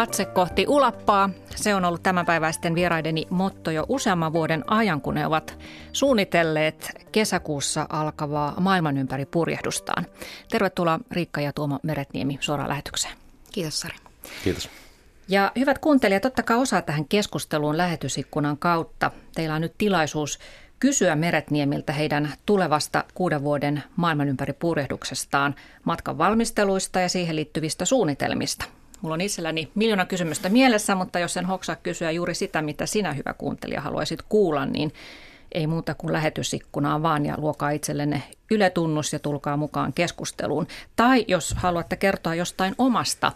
Katse kohti ulappaa. Se on ollut tämänpäiväisten vieraideni motto jo useamman vuoden ajan, kun ne ovat suunnitelleet kesäkuussa alkavaa maailman ympäri purjehdustaan. Tervetuloa Riikka ja Tuomo Meretniemi suoraan lähetykseen. Kiitos Sari. Kiitos. Ja hyvät kuuntelijat, ottakaa osaa tähän keskusteluun lähetysikkunan kautta. Teillä on nyt tilaisuus kysyä Meretniemiltä heidän tulevasta kuuden vuoden maailman ympäri purjehduksestaan, matkan valmisteluista ja siihen liittyvistä suunnitelmista. Mulla on itselläni miljoona kysymystä mielessä, mutta jos en hoksaa kysyä juuri sitä, mitä sinä hyvä kuuntelija haluaisit kuulla, niin ei muuta kuin lähetysikkunaa vaan ja luokaa itsellenne yletunnus ja tulkaa mukaan keskusteluun. Tai jos haluatte kertoa jostain omasta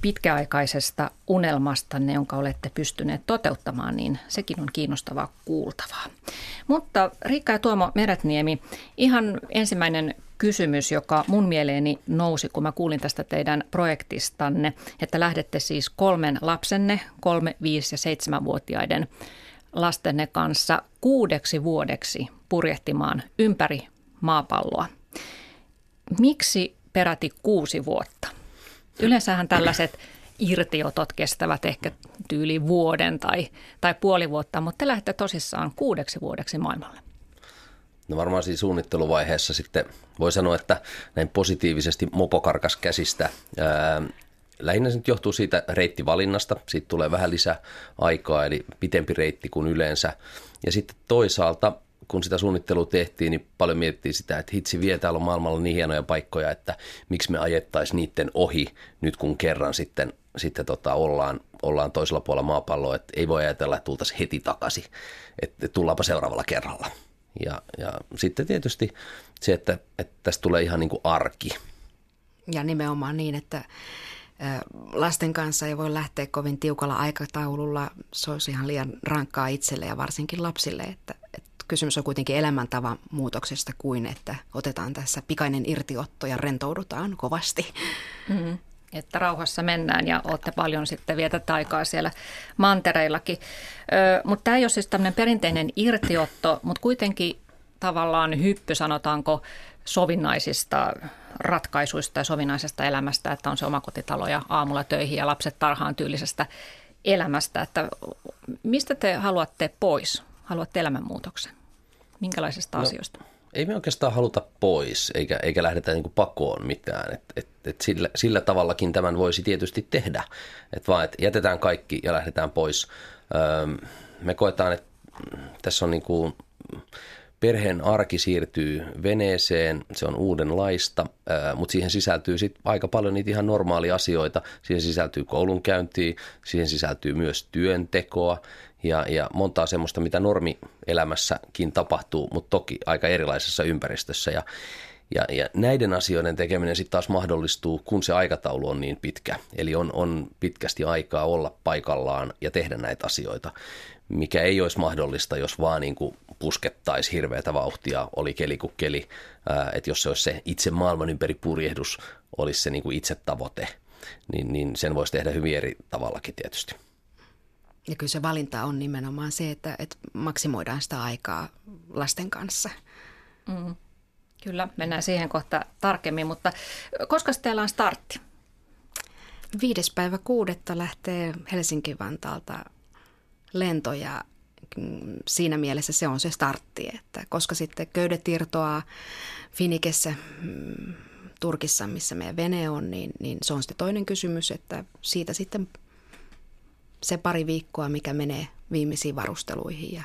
pitkäaikaisesta unelmastanne, jonka olette pystyneet toteuttamaan, niin sekin on kiinnostavaa kuultavaa. Mutta Riikka ja Tuomo Meretniemi, ihan ensimmäinen kysymys, joka mun mieleeni nousi, kun mä kuulin tästä teidän projektistanne, että lähdette siis kolmen lapsenne, kolme, viisi ja seitsemänvuotiaiden lastenne kanssa kuudeksi vuodeksi purjehtimaan ympäri maapalloa. Miksi peräti kuusi vuotta? Yleensähän tällaiset irtiotot kestävät ehkä tyyli vuoden tai, tai puoli vuotta, mutta te lähdette tosissaan kuudeksi vuodeksi maailmalle. No varmaan siinä suunnitteluvaiheessa sitten voi sanoa, että näin positiivisesti mopokarkas käsistä. Ää, lähinnä se nyt johtuu siitä reittivalinnasta. Siitä tulee vähän lisää aikaa, eli pitempi reitti kuin yleensä. Ja sitten toisaalta kun sitä suunnittelua tehtiin, niin paljon miettii sitä, että hitsi vie täällä on maailmalla niin hienoja paikkoja, että miksi me ajettaisiin niiden ohi nyt kun kerran sitten, sitten tota, ollaan, ollaan toisella puolella maapalloa, että ei voi ajatella, että tultaisiin heti takaisin, että tullaanpa seuraavalla kerralla. Ja, ja sitten tietysti se, että, että tästä tulee ihan niin kuin arki. Ja nimenomaan niin, että lasten kanssa ei voi lähteä kovin tiukalla aikataululla. Se olisi ihan liian rankkaa itselle ja varsinkin lapsille, että, että kysymys on kuitenkin elämäntavan muutoksesta kuin, että otetaan tässä pikainen irtiotto ja rentoudutaan kovasti. Mm, että rauhassa mennään ja olette paljon sitten vietätte aikaa siellä mantereillakin. mutta tämä ei ole siis tämmöinen perinteinen irtiotto, mutta kuitenkin tavallaan hyppy, sanotaanko, sovinnaisista ratkaisuista ja sovinnaisesta elämästä, että on se omakotitalo ja aamulla töihin ja lapset tarhaan tyylisestä elämästä. Että mistä te haluatte pois? Haluatte elämänmuutoksen? Minkälaisista no, asioista? Ei me oikeastaan haluta pois, eikä, eikä lähdetä niin kuin pakoon mitään. Et, et, et sillä, sillä tavallakin tämän voisi tietysti tehdä, että vaan et jätetään kaikki ja lähdetään pois. Öö, me koetaan, että tässä on niin kuin, perheen arki siirtyy veneeseen, se on uudenlaista, mutta siihen sisältyy sit aika paljon niitä ihan normaalia asioita. Siihen sisältyy koulunkäyntiä, siihen sisältyy myös työntekoa ja, ja montaa semmoista, mitä normielämässäkin tapahtuu, mutta toki aika erilaisessa ympäristössä. Ja, ja, ja näiden asioiden tekeminen sitten taas mahdollistuu, kun se aikataulu on niin pitkä. Eli on, on pitkästi aikaa olla paikallaan ja tehdä näitä asioita, mikä ei olisi mahdollista, jos vaan niin kuin puskettaisi hirveätä vauhtia, oli keli kuin keli. Että jos se olisi se itse maailman ympäri purjehdus, olisi se niin kuin itse tavoite, niin, niin sen voisi tehdä hyvin eri tavallakin tietysti. Ja kyllä se valinta on nimenomaan se, että, että maksimoidaan sitä aikaa lasten kanssa. Mm. Kyllä, mennään siihen kohta tarkemmin, mutta koska teillä on startti? Viides päivä kuudetta lähtee Helsinki-Vantaalta lento ja mm, siinä mielessä se on se startti, että koska sitten köydet irtoaa Finikessä mm, Turkissa, missä meidän vene on, niin, niin se on sitten toinen kysymys, että siitä sitten se pari viikkoa, mikä menee viimeisiin varusteluihin ja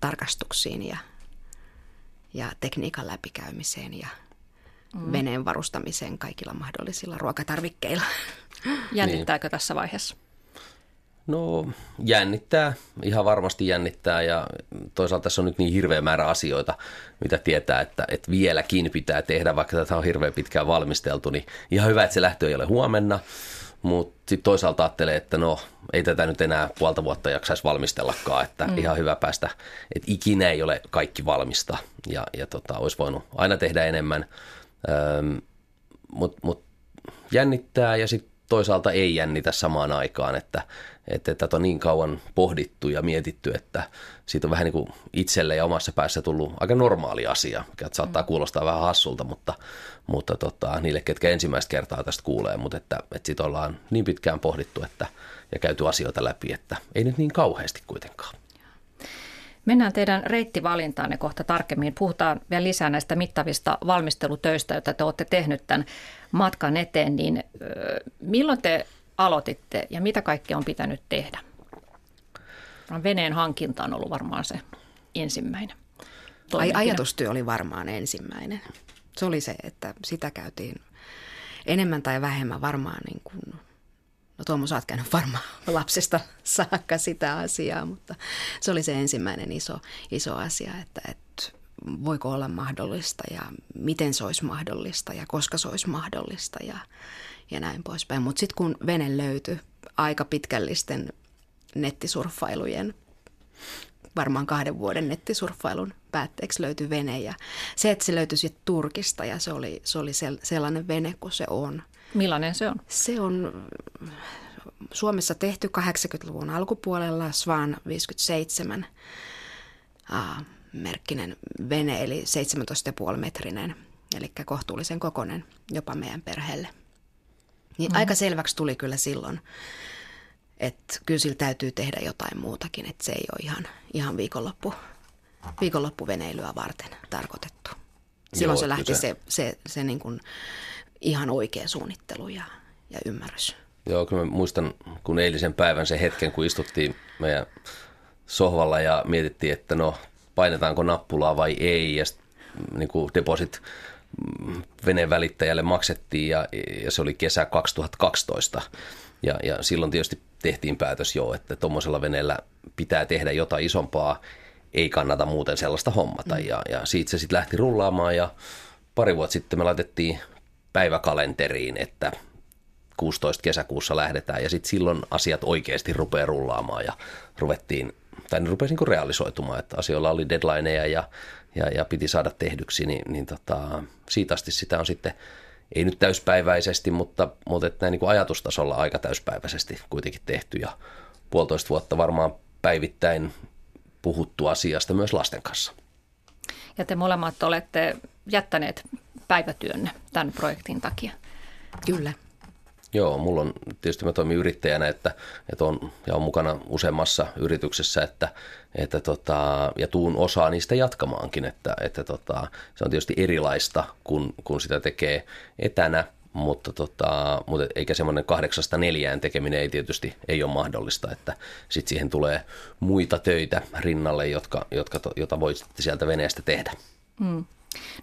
tarkastuksiin ja, ja tekniikan läpikäymiseen ja mm. veneen varustamiseen kaikilla mahdollisilla ruokatarvikkeilla. Jännittääkö niin. tässä vaiheessa? No jännittää, ihan varmasti jännittää ja toisaalta tässä on nyt niin hirveä määrä asioita, mitä tietää, että, että vieläkin pitää tehdä, vaikka tätä on hirveän pitkään valmisteltu, niin ihan hyvä, että se lähtö ei ole huomenna, mutta sitten toisaalta ajattelee, että no ei tätä nyt enää puolta vuotta jaksaisi valmistellakaan, että mm. ihan hyvä päästä, että ikinä ei ole kaikki valmista ja, ja tota, olisi voinut aina tehdä enemmän, mutta mut jännittää ja sitten toisaalta ei jännitä samaan aikaan, että, että tätä on niin kauan pohdittu ja mietitty, että siitä on vähän niin kuin itselle ja omassa päässä tullut aika normaali asia, mikä saattaa mm. kuulostaa vähän hassulta, mutta, mutta tota, niille, ketkä ensimmäistä kertaa tästä kuulee, mutta että, että siitä ollaan niin pitkään pohdittu että, ja käyty asioita läpi, että ei nyt niin kauheasti kuitenkaan. Mennään teidän reittivalintaanne kohta tarkemmin. Puhutaan vielä lisää näistä mittavista valmistelutöistä, joita te olette tehnyt tämän matkan eteen. Niin, milloin te aloititte ja mitä kaikkea on pitänyt tehdä? Veneen hankinta on ollut varmaan se ensimmäinen. Ai, ajatustyö oli varmaan ensimmäinen. Se oli se, että sitä käytiin enemmän tai vähemmän varmaan niin kuin No Tuomo, sä oot käynyt varmaan lapsesta saakka sitä asiaa, mutta se oli se ensimmäinen iso, iso asia, että, että voiko olla mahdollista ja miten se olisi mahdollista ja koska se olisi mahdollista ja, ja näin poispäin. Mutta sitten kun vene löytyi aika pitkällisten nettisurffailujen, varmaan kahden vuoden nettisurffailun päätteeksi löytyi vene ja se, että se löytyi sitten Turkista ja se oli, se oli sellainen vene kuin se on. Millainen se on? Se on Suomessa tehty 80-luvun alkupuolella Svan 57 uh, merkkinen vene, eli 17,5 metrinen, eli kohtuullisen kokonen jopa meidän perheelle. Niin mm. aika selväksi tuli kyllä silloin, että kyllä sillä täytyy tehdä jotain muutakin, että se ei ole ihan, ihan viikonloppu, viikonloppuveneilyä varten tarkoitettu. Silloin Joo, se lähti se, se, se, se niin kuin ihan oikea suunnittelu ja, ja ymmärrys. Joo, kyllä mä muistan, kun eilisen päivän se hetken, kun istuttiin meidän sohvalla ja mietittiin, että no painetaanko nappulaa vai ei. Ja sit, niin kuin deposit veneen välittäjälle maksettiin ja, ja se oli kesä 2012. Ja, ja silloin tietysti tehtiin päätös jo, että tuommoisella veneellä pitää tehdä jotain isompaa, ei kannata muuten sellaista hommata. Mm. Ja, ja siitä se sitten lähti rullaamaan ja pari vuotta sitten me laitettiin päiväkalenteriin, että 16 kesäkuussa lähdetään ja sitten silloin asiat oikeasti rupeaa rullaamaan ja ruvettiin, tai ne rupesi niin realisoitumaan, että asioilla oli deadlineja ja, ja, ja piti saada tehdyksi, niin, niin tota, siitä asti sitä on sitten, ei nyt täyspäiväisesti, mutta, mutta että näin niin kuin ajatustasolla aika täyspäiväisesti kuitenkin tehty ja puolitoista vuotta varmaan päivittäin puhuttu asiasta myös lasten kanssa. Ja te molemmat olette jättäneet päivätyönne tämän projektin takia. Kyllä. Joo, mulla on, tietysti mä toimin yrittäjänä, että, että on, ja on mukana useammassa yrityksessä, että, että tota, ja tuun osaa niistä jatkamaankin, että, että tota, se on tietysti erilaista, kun, kun sitä tekee etänä, mutta, tota, mutta eikä semmoinen kahdeksasta neljään tekeminen ei tietysti ei ole mahdollista, että sitten siihen tulee muita töitä rinnalle, jotka, jotka, jota voi sieltä veneestä tehdä. Mm.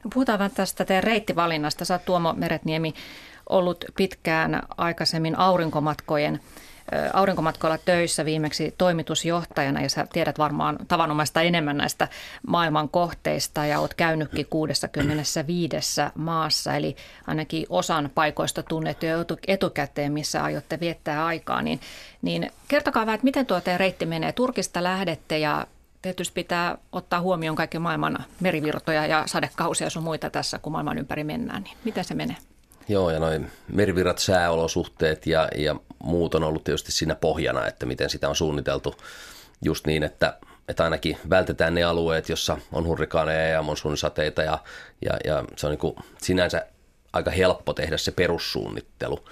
No puhutaan vähän tästä teidän reittivalinnasta. Sä Tuomo Meretniemi ollut pitkään aikaisemmin aurinkomatkojen aurinkomatkoilla töissä viimeksi toimitusjohtajana ja sä tiedät varmaan tavanomaista enemmän näistä maailman kohteista ja oot käynytkin 65 maassa, eli ainakin osan paikoista tunnettu jo etukäteen, missä aiotte viettää aikaa, niin, niin kertokaa vähän, että miten tuo teidän reitti menee. Turkista lähdette ja tietysti pitää ottaa huomioon kaikki maailman merivirtoja ja sadekausia sun muita tässä, kun maailman ympäri mennään, niin miten se menee? Joo, ja noin merivirrat, sääolosuhteet ja, ja muut on ollut tietysti siinä pohjana, että miten sitä on suunniteltu just niin, että, että ainakin vältetään ne alueet, jossa on hurrikaaneja ja monsuunisateita ja, ja, ja se on niin kuin sinänsä aika helppo tehdä se perussuunnittelu.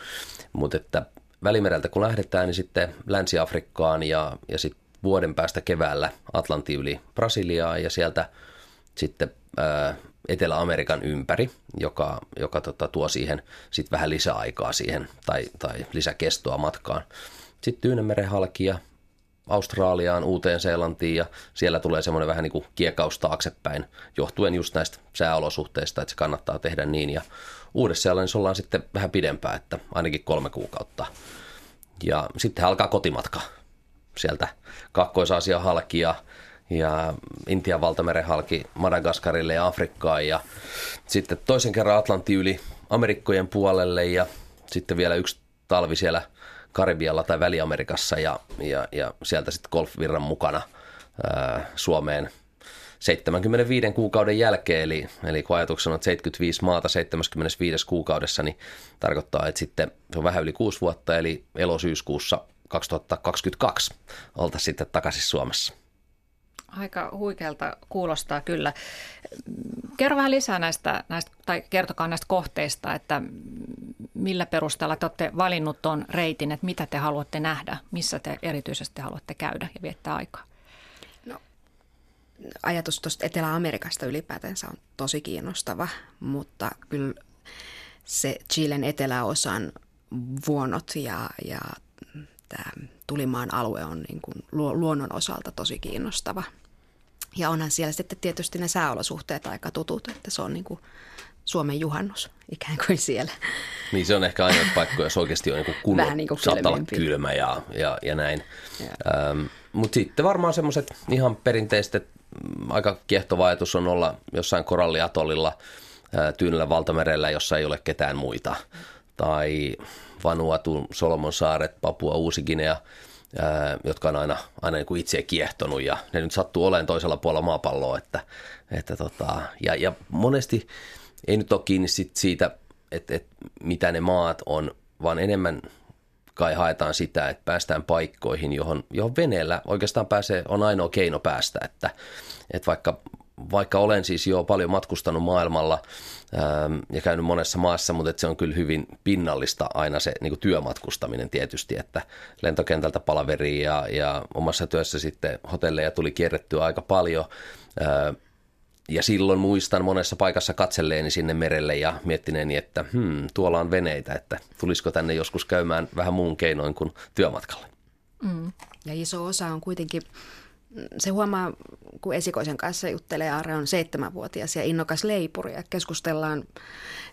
Mutta että Välimereltä kun lähdetään, niin sitten Länsi-Afrikkaan ja, ja sitten vuoden päästä keväällä Atlantin yli Brasiliaa ja sieltä sitten Etelä-Amerikan ympäri, joka, joka tota, tuo siihen sit vähän lisäaikaa siihen tai, tai lisäkestoa matkaan. Sitten Tyynemeren halki ja Australiaan, Uuteen-Seelantiin ja siellä tulee semmoinen vähän niin kuin kiekaus taaksepäin johtuen just näistä sääolosuhteista, että se kannattaa tehdä niin. Ja Uudessa-Seelannissa ollaan sitten vähän pidempään, että ainakin kolme kuukautta. Ja sitten alkaa kotimatka sieltä Kakkois-Aasian halki ja ja Intian valtameren halki Madagaskarille ja Afrikkaan ja sitten toisen kerran Atlantti yli Amerikkojen puolelle ja sitten vielä yksi talvi siellä Karibialla tai Väli-Amerikassa ja, ja, ja sieltä sitten golfvirran mukana ää, Suomeen 75 kuukauden jälkeen, eli, eli kun ajatuksena on 75 maata 75 kuukaudessa, niin tarkoittaa, että sitten se on vähän yli kuusi vuotta, eli elosyyskuussa 2022 oltaisiin sitten takaisin Suomessa. Aika huikealta kuulostaa kyllä. Kerro vähän lisää näistä, näistä tai kertokaa näistä kohteista, että millä perusteella te olette valinnut tuon reitin, että mitä te haluatte nähdä, missä te erityisesti haluatte käydä ja viettää aikaa? No, ajatus tuosta Etelä-Amerikasta ylipäätänsä on tosi kiinnostava, mutta kyllä se Chilen eteläosan vuonot ja, ja tämä Tulimaan alue on niin kuin luonnon osalta tosi kiinnostava – ja onhan siellä sitten tietysti ne sääolosuhteet aika tutut, että se on niin kuin Suomen juhannus ikään kuin siellä. Niin se on ehkä ainoa paikka, jos oikeasti on niin kunnon, Vähän niin kuin saattaa olla kylmä ja, ja, ja näin. Ähm, Mutta sitten varmaan semmoiset ihan perinteiset, mm, aika kiehtova ajatus on olla jossain koralliatollilla äh, Tyynellä valtamerellä, jossa ei ole ketään muita. Tai Vanuatu, Solomon saaret, Papua, Uusi-Guinea – jotka on aina, aina niin kuin itse kiehtonut ja ne nyt sattuu olemaan toisella puolella maapalloa. Että, että tota, ja, ja monesti ei nyt ole kiinni sit siitä, että, että mitä ne maat on, vaan enemmän kai haetaan sitä, että päästään paikkoihin, johon, johon veneellä oikeastaan pääsee, on ainoa keino päästä. Että, että vaikka vaikka olen siis jo paljon matkustanut maailmalla ähm, ja käynyt monessa maassa, mutta se on kyllä hyvin pinnallista aina se niin työmatkustaminen tietysti, että lentokentältä palaveriin ja, ja omassa työssä sitten hotelleja tuli kierrettyä aika paljon. Äh, ja silloin muistan monessa paikassa katselleeni sinne merelle ja miettineeni, että hmm, tuolla on veneitä, että tulisiko tänne joskus käymään vähän muun keinoin kuin työmatkalle. Mm. Ja iso osa on kuitenkin se huomaa, kun esikoisen kanssa juttelee, Aare on seitsemänvuotias ja innokas leipuri ja keskustellaan,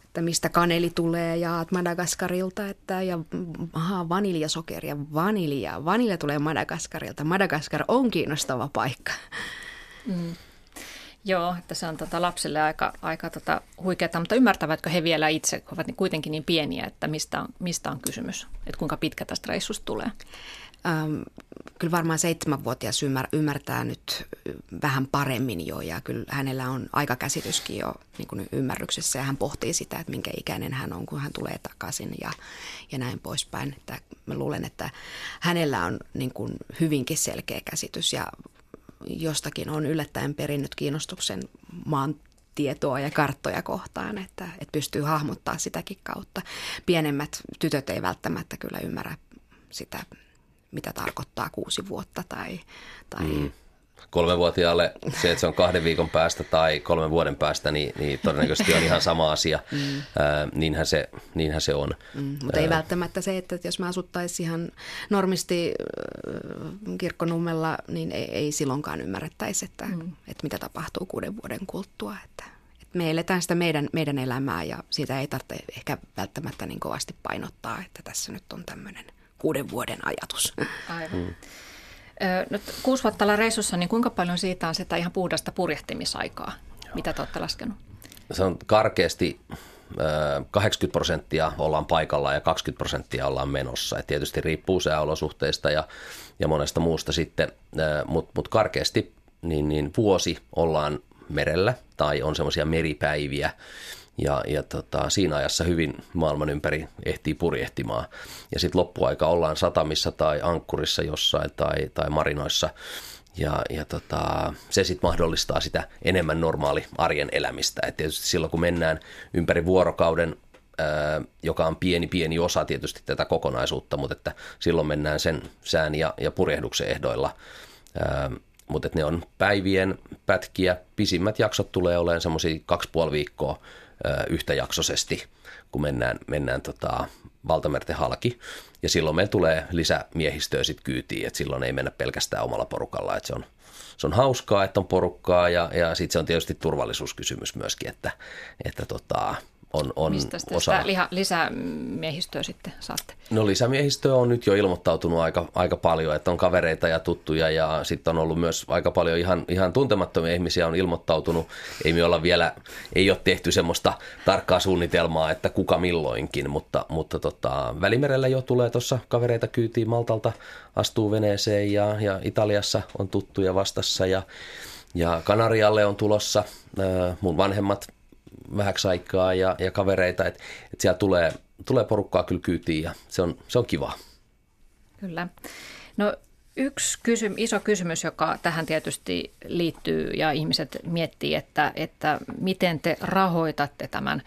että mistä kaneli tulee ja Madagaskarilta, että ja aha, vaniljasokeria, vanilja, vanilja tulee Madagaskarilta. Madagaskar on kiinnostava paikka. Mm. Joo, että se on tota lapsille aika, aika tota huikeaa, mutta ymmärtävätkö he vielä itse, ovat kuitenkin niin pieniä, että mistä on, mistä on kysymys, että kuinka pitkä tästä reissusta tulee? Ähm, kyllä varmaan seitsemänvuotias ymmär, ymmärtää nyt vähän paremmin jo ja kyllä hänellä on aikakäsityskin jo niin kuin ymmärryksessä ja hän pohtii sitä, että minkä ikäinen hän on, kun hän tulee takaisin ja, ja näin poispäin. Että mä luulen, että hänellä on niin kuin hyvinkin selkeä käsitys ja jostakin on yllättäen perinnyt kiinnostuksen maan tietoa ja karttoja kohtaan, että, että pystyy hahmottaa sitäkin kautta. Pienemmät tytöt ei välttämättä kyllä ymmärrä sitä mitä tarkoittaa kuusi vuotta tai, tai mm. Kolmevuotiaalle se, että se on kahden viikon päästä tai kolmen vuoden päästä, niin, niin todennäköisesti on ihan sama asia. Mm. Ää, niinhän, se, niinhän se on. Mm, mutta ei välttämättä se, että jos me asuttaisiin ihan normisti kirkkonummella, niin ei, ei silloinkaan ymmärrettäisi, että, mm. että mitä tapahtuu kuuden vuoden kuluttua. Että, että me eletään sitä meidän, meidän elämää ja siitä ei tarvitse ehkä välttämättä niin kovasti painottaa, että tässä nyt on tämmöinen – kuuden vuoden ajatus. Aivan. Mm. Nyt kuusi vuotta olla reissussa, niin kuinka paljon siitä on sitä ihan puhdasta purjehtimisaikaa? Joo. Mitä te olette laskenut? Se on karkeasti 80 prosenttia ollaan paikalla ja 20 prosenttia ollaan menossa. Et tietysti riippuu sääolosuhteista ja, ja monesta muusta sitten, mutta mut karkeasti niin, niin vuosi ollaan merellä tai on semmoisia meripäiviä, ja, ja tota, siinä ajassa hyvin maailman ympäri ehtii purjehtimaan. Ja sitten loppuaika ollaan satamissa tai ankkurissa jossain tai, tai marinoissa. Ja, ja tota, se sitten mahdollistaa sitä enemmän normaali arjen elämistä. Et tietysti silloin kun mennään ympäri vuorokauden, ää, joka on pieni pieni osa tietysti tätä kokonaisuutta, mutta että silloin mennään sen sään ja, ja purjehduksen ehdoilla. Ää, mutta ne on päivien pätkiä. Pisimmät jaksot tulee olemaan semmoisia kaksi puoli viikkoa yhtäjaksoisesti, kun mennään, mennään tota, valtamerten halki. Ja silloin meillä tulee lisämiehistöä sitten kyytiin, että silloin ei mennä pelkästään omalla porukalla, että se on, se on hauskaa, että on porukkaa ja, ja sitten se on tietysti turvallisuuskysymys myöskin, että, että tota, on, on Mistä osa... liha, lisämiehistöä sitten saatte? No lisämiehistöä on nyt jo ilmoittautunut aika, aika paljon, että on kavereita ja tuttuja ja sitten on ollut myös aika paljon ihan, ihan tuntemattomia ihmisiä on ilmoittautunut. Ei me olla vielä, ei ole tehty semmoista tarkkaa suunnitelmaa, että kuka milloinkin, mutta, mutta tota, Välimerellä jo tulee tuossa kavereita kyytiin Maltalta, astuu veneeseen ja, ja Italiassa on tuttuja vastassa ja Ja Kanarialle on tulossa mun vanhemmat vähäksi aikaa ja, ja kavereita, että et siellä tulee, tulee porukkaa kyllä kyytiin ja se on, se on kiva. Kyllä. No yksi kysym, iso kysymys, joka tähän tietysti liittyy ja ihmiset miettii, että, että miten te rahoitatte tämän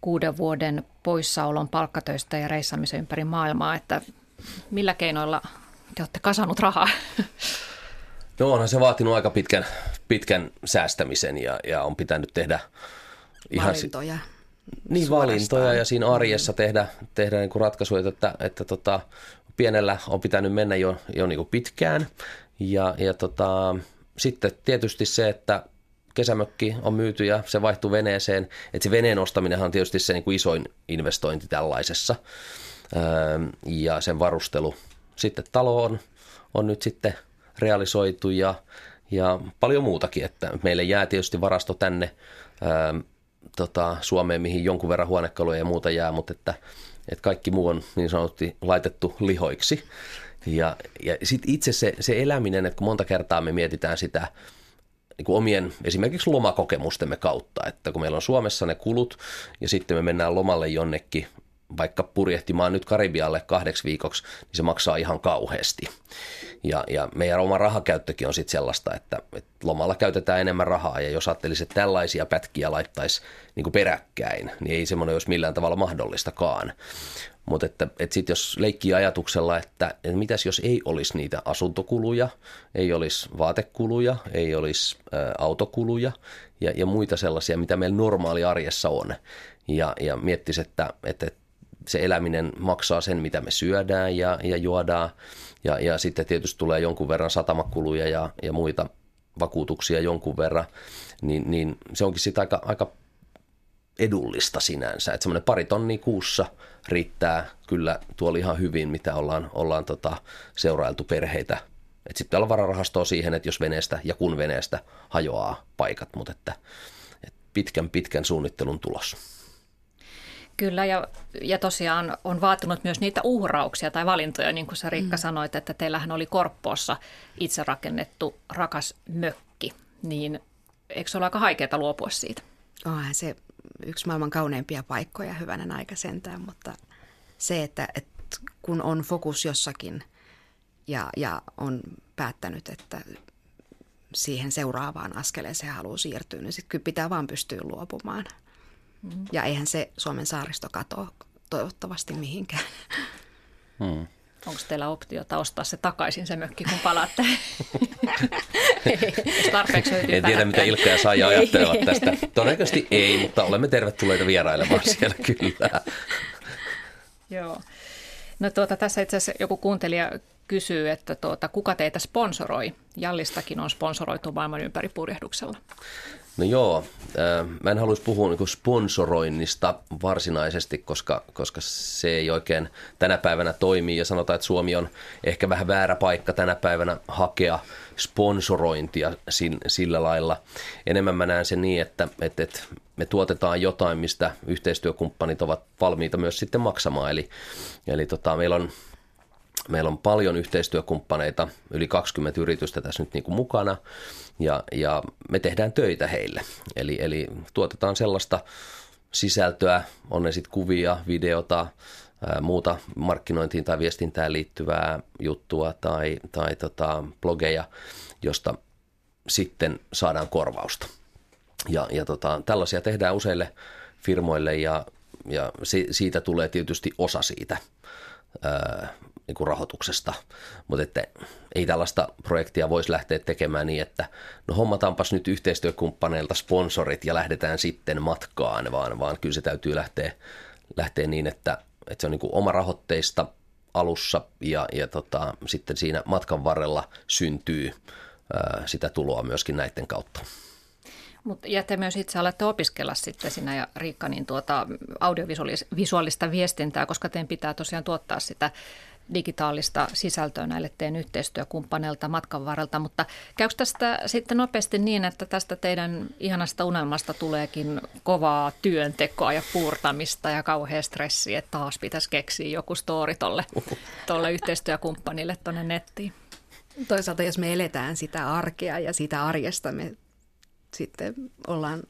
kuuden vuoden poissaolon palkkatöistä ja reissaamisen ympäri maailmaa, että millä keinoilla te olette kasannut rahaa? No onhan se vaatinut aika pitkän, pitkän säästämisen ja, ja on pitänyt tehdä ihan... Valintoja. Niin, suorastaan. valintoja ja siinä arjessa tehdä, tehdä niin kuin ratkaisuja, että, että tota, pienellä on pitänyt mennä jo, jo niin kuin pitkään. Ja, ja tota, sitten tietysti se, että kesämökki on myyty ja se vaihtuu veneeseen. Että se veneen ostaminen on tietysti se niin kuin isoin investointi tällaisessa. Ja sen varustelu. Sitten talo on, on nyt sitten realisoitu ja, ja paljon muutakin. Että meille jää tietysti varasto tänne tota, Suomeen, mihin jonkun verran huonekaluja ja muuta jää, mutta että, että kaikki muu on niin sanotusti laitettu lihoiksi. Ja, ja sitten itse se, se eläminen, että kun monta kertaa me mietitään sitä niin kuin omien esimerkiksi lomakokemustemme kautta, että kun meillä on Suomessa ne kulut ja sitten me mennään lomalle jonnekin vaikka purjehtimaan nyt Karibialle kahdeksi viikoksi, niin se maksaa ihan kauheasti. Ja, ja meidän oma rahakäyttökin on sitten sellaista, että, että lomalla käytetään enemmän rahaa ja jos ajattelisi, että tällaisia pätkiä laittaisi niin peräkkäin, niin ei semmoinen olisi millään tavalla mahdollistakaan. Mutta että, että sitten jos leikkii ajatuksella, että, että mitäs jos ei olisi niitä asuntokuluja, ei olisi vaatekuluja, ei olisi ä, autokuluja ja, ja muita sellaisia, mitä meillä normaali arjessa on. Ja, ja miettisi, että, että se eläminen maksaa sen, mitä me syödään ja, ja juodaan. Ja, ja sitten tietysti tulee jonkun verran satamakuluja ja, ja muita vakuutuksia jonkun verran, niin, niin se onkin sitten aika, aika edullista sinänsä. Että semmoinen pari tonnia kuussa riittää kyllä tuolla ihan hyvin, mitä ollaan, ollaan tota seurailtu perheitä. Että sitten olla vararahastoa siihen, että jos veneestä ja kun veneestä hajoaa paikat, mutta että, että pitkän pitkän suunnittelun tulos. Kyllä, ja, ja tosiaan on vaatinut myös niitä uhrauksia tai valintoja, niin kuin sä Riikka mm. sanoit, että teillähän oli Korppoossa itse rakennettu rakas mökki, niin eikö se ole aika haikeaa luopua siitä? Onhan se yksi maailman kauneimpia paikkoja hyvänen aika sentään, mutta se, että, että kun on fokus jossakin ja, ja on päättänyt, että siihen seuraavaan askeleeseen haluaa siirtyä, niin sitten kyllä pitää vaan pystyä luopumaan – Mm. Ja eihän se Suomen saaristo katoa toivottavasti mihinkään. Hmm. Onko teillä optiota ostaa se takaisin se mökki, kun palaatte? tarpeeksi En tiedä, mitä Ilkka ja Saija ajattelevat tästä. Todennäköisesti ei, mutta olemme tervetulleita vierailemaan siellä kyllä. Joo. No tuota, tässä itse asiassa joku kuuntelija kysyy, että tuota, kuka teitä sponsoroi? Jallistakin on sponsoroitu maailman ympäri purjehduksella. No joo, äh, mä en haluaisi puhua niin sponsoroinnista varsinaisesti, koska, koska se ei oikein tänä päivänä toimi ja sanotaan, että Suomi on ehkä vähän väärä paikka tänä päivänä hakea sponsorointia sillä lailla. Enemmän mä näen sen niin, että, että, että me tuotetaan jotain, mistä yhteistyökumppanit ovat valmiita myös sitten maksamaan. Eli, eli tota, meillä on Meillä on paljon yhteistyökumppaneita, yli 20 yritystä tässä nyt niin kuin mukana ja, ja me tehdään töitä heille. Eli, eli tuotetaan sellaista sisältöä, on ne sitten kuvia, videota, muuta markkinointiin tai viestintään liittyvää juttua tai, tai tota, blogeja, josta sitten saadaan korvausta. Ja, ja tota, tällaisia tehdään useille firmoille ja, ja si, siitä tulee tietysti osa siitä ää, niin kuin rahoituksesta. Mutta että ei tällaista projektia voisi lähteä tekemään niin, että no hommataanpas nyt yhteistyökumppaneilta sponsorit ja lähdetään sitten matkaan, vaan, vaan kyllä se täytyy lähteä, lähteä niin, että, että se on niin kuin oma rahoitteista alussa ja, ja tota, sitten siinä matkan varrella syntyy ää, sitä tuloa myöskin näiden kautta. Mutta ja te myös itse olette opiskella sitten sinä ja Riikka niin tuota audiovisuaalista viestintää, koska teidän pitää tosiaan tuottaa sitä digitaalista sisältöä näille teidän yhteistyökumppaneilta matkan varrelta, mutta käykö tästä sitten nopeasti niin, että tästä teidän ihanasta unelmasta tuleekin kovaa työntekoa ja puurtamista ja kauhea stressi, että taas pitäisi keksiä joku story tolle, tolle yhteistyökumppanille tuonne nettiin? Toisaalta jos me eletään sitä arkea ja sitä arjesta me sitten ollaan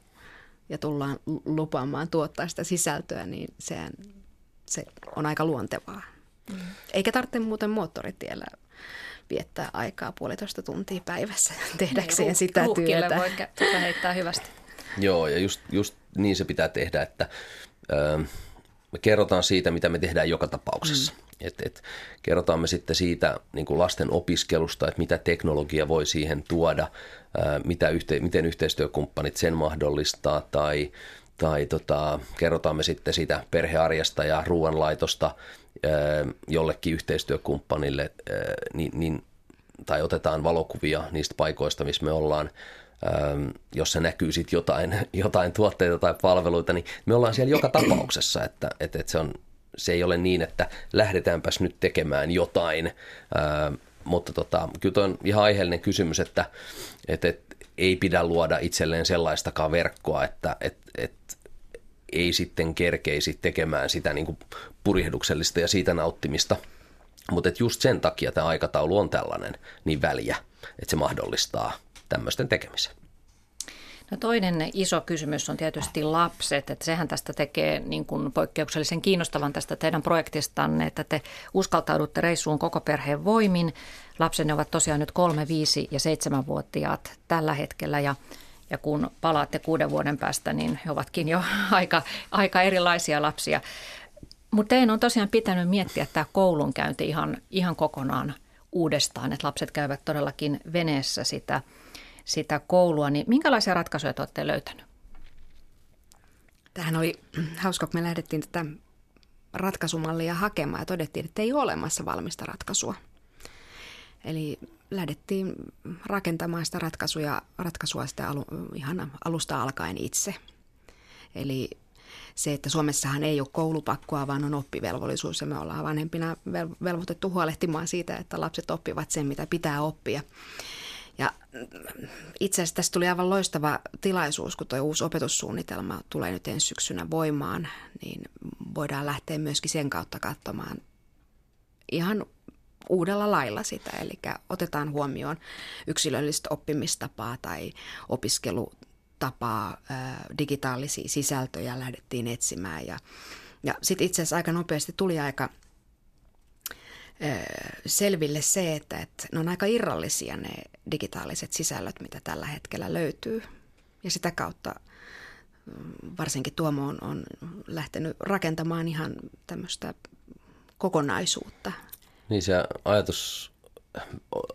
ja tullaan lupaamaan tuottaa sitä sisältöä, niin sehän, se on aika luontevaa. Mm. Eikä tarvitse muuten moottoritiellä viettää aikaa puolitoista tuntia päivässä tehdäkseen niin, sitä työtä. voi tuota heittää hyvästi. Joo, ja just, just niin se pitää tehdä, että ö, me kerrotaan siitä, mitä me tehdään joka tapauksessa. Mm. Et, et, kerrotaan me sitten siitä niin kuin lasten opiskelusta, että mitä teknologia voi siihen tuoda, ää, mitä yhte, miten yhteistyökumppanit sen mahdollistaa tai, tai tota, kerrotaan me sitten siitä perhearjesta ja ruoanlaitosta jollekin yhteistyökumppanille, niin, niin, tai otetaan valokuvia niistä paikoista, missä me ollaan. Jos se näkyy sitten jotain, jotain tuotteita tai palveluita, niin me ollaan siellä joka tapauksessa, että, että, että se, on, se ei ole niin, että lähdetäänpäs nyt tekemään jotain, mutta tota, kyllä on ihan aiheellinen kysymys, että, että, että ei pidä luoda itselleen sellaistakaan verkkoa, että, että, että ei sitten kerkeisi tekemään sitä niin kuin purjehduksellista ja siitä nauttimista. Mutta just sen takia tämä aikataulu on tällainen niin väliä, että se mahdollistaa tämmöisten tekemisen. No toinen iso kysymys on tietysti lapset, että sehän tästä tekee niin kuin poikkeuksellisen kiinnostavan tästä teidän projektistanne, että te uskaltaudutte reissuun koko perheen voimin. Lapsenne ovat tosiaan nyt kolme, viisi ja seitsemänvuotiaat tällä hetkellä ja ja kun palaatte kuuden vuoden päästä, niin he ovatkin jo aika, aika erilaisia lapsia. Mutta teidän on tosiaan pitänyt miettiä tämä koulunkäynti ihan, ihan kokonaan uudestaan, että lapset käyvät todellakin veneessä sitä – sitä koulua, niin minkälaisia ratkaisuja te olette löytänyt? Tähän oli hauska, kun me lähdettiin tätä ratkaisumallia hakemaan ja todettiin, että ei ole olemassa valmista ratkaisua. Eli lähdettiin rakentamaan sitä ratkaisuja, ratkaisua sitä alu, ihan alusta alkaen itse. Eli se, että Suomessahan ei ole koulupakkoa, vaan on oppivelvollisuus ja me ollaan vanhempina velvoitettu huolehtimaan siitä, että lapset oppivat sen, mitä pitää oppia. Ja itse asiassa tästä tuli aivan loistava tilaisuus, kun tuo uusi opetussuunnitelma tulee nyt ensi syksynä voimaan, niin voidaan lähteä myöskin sen kautta katsomaan ihan uudella lailla sitä. Eli otetaan huomioon yksilöllistä oppimistapaa tai opiskelutapaa, digitaalisia sisältöjä lähdettiin etsimään. Ja, ja sitten itse asiassa aika nopeasti tuli aika – selville se, että, että ne on aika irrallisia ne digitaaliset sisällöt, mitä tällä hetkellä löytyy. Ja sitä kautta mm, varsinkin Tuomo on, on lähtenyt rakentamaan ihan tämmöistä kokonaisuutta. Niin se ajatus,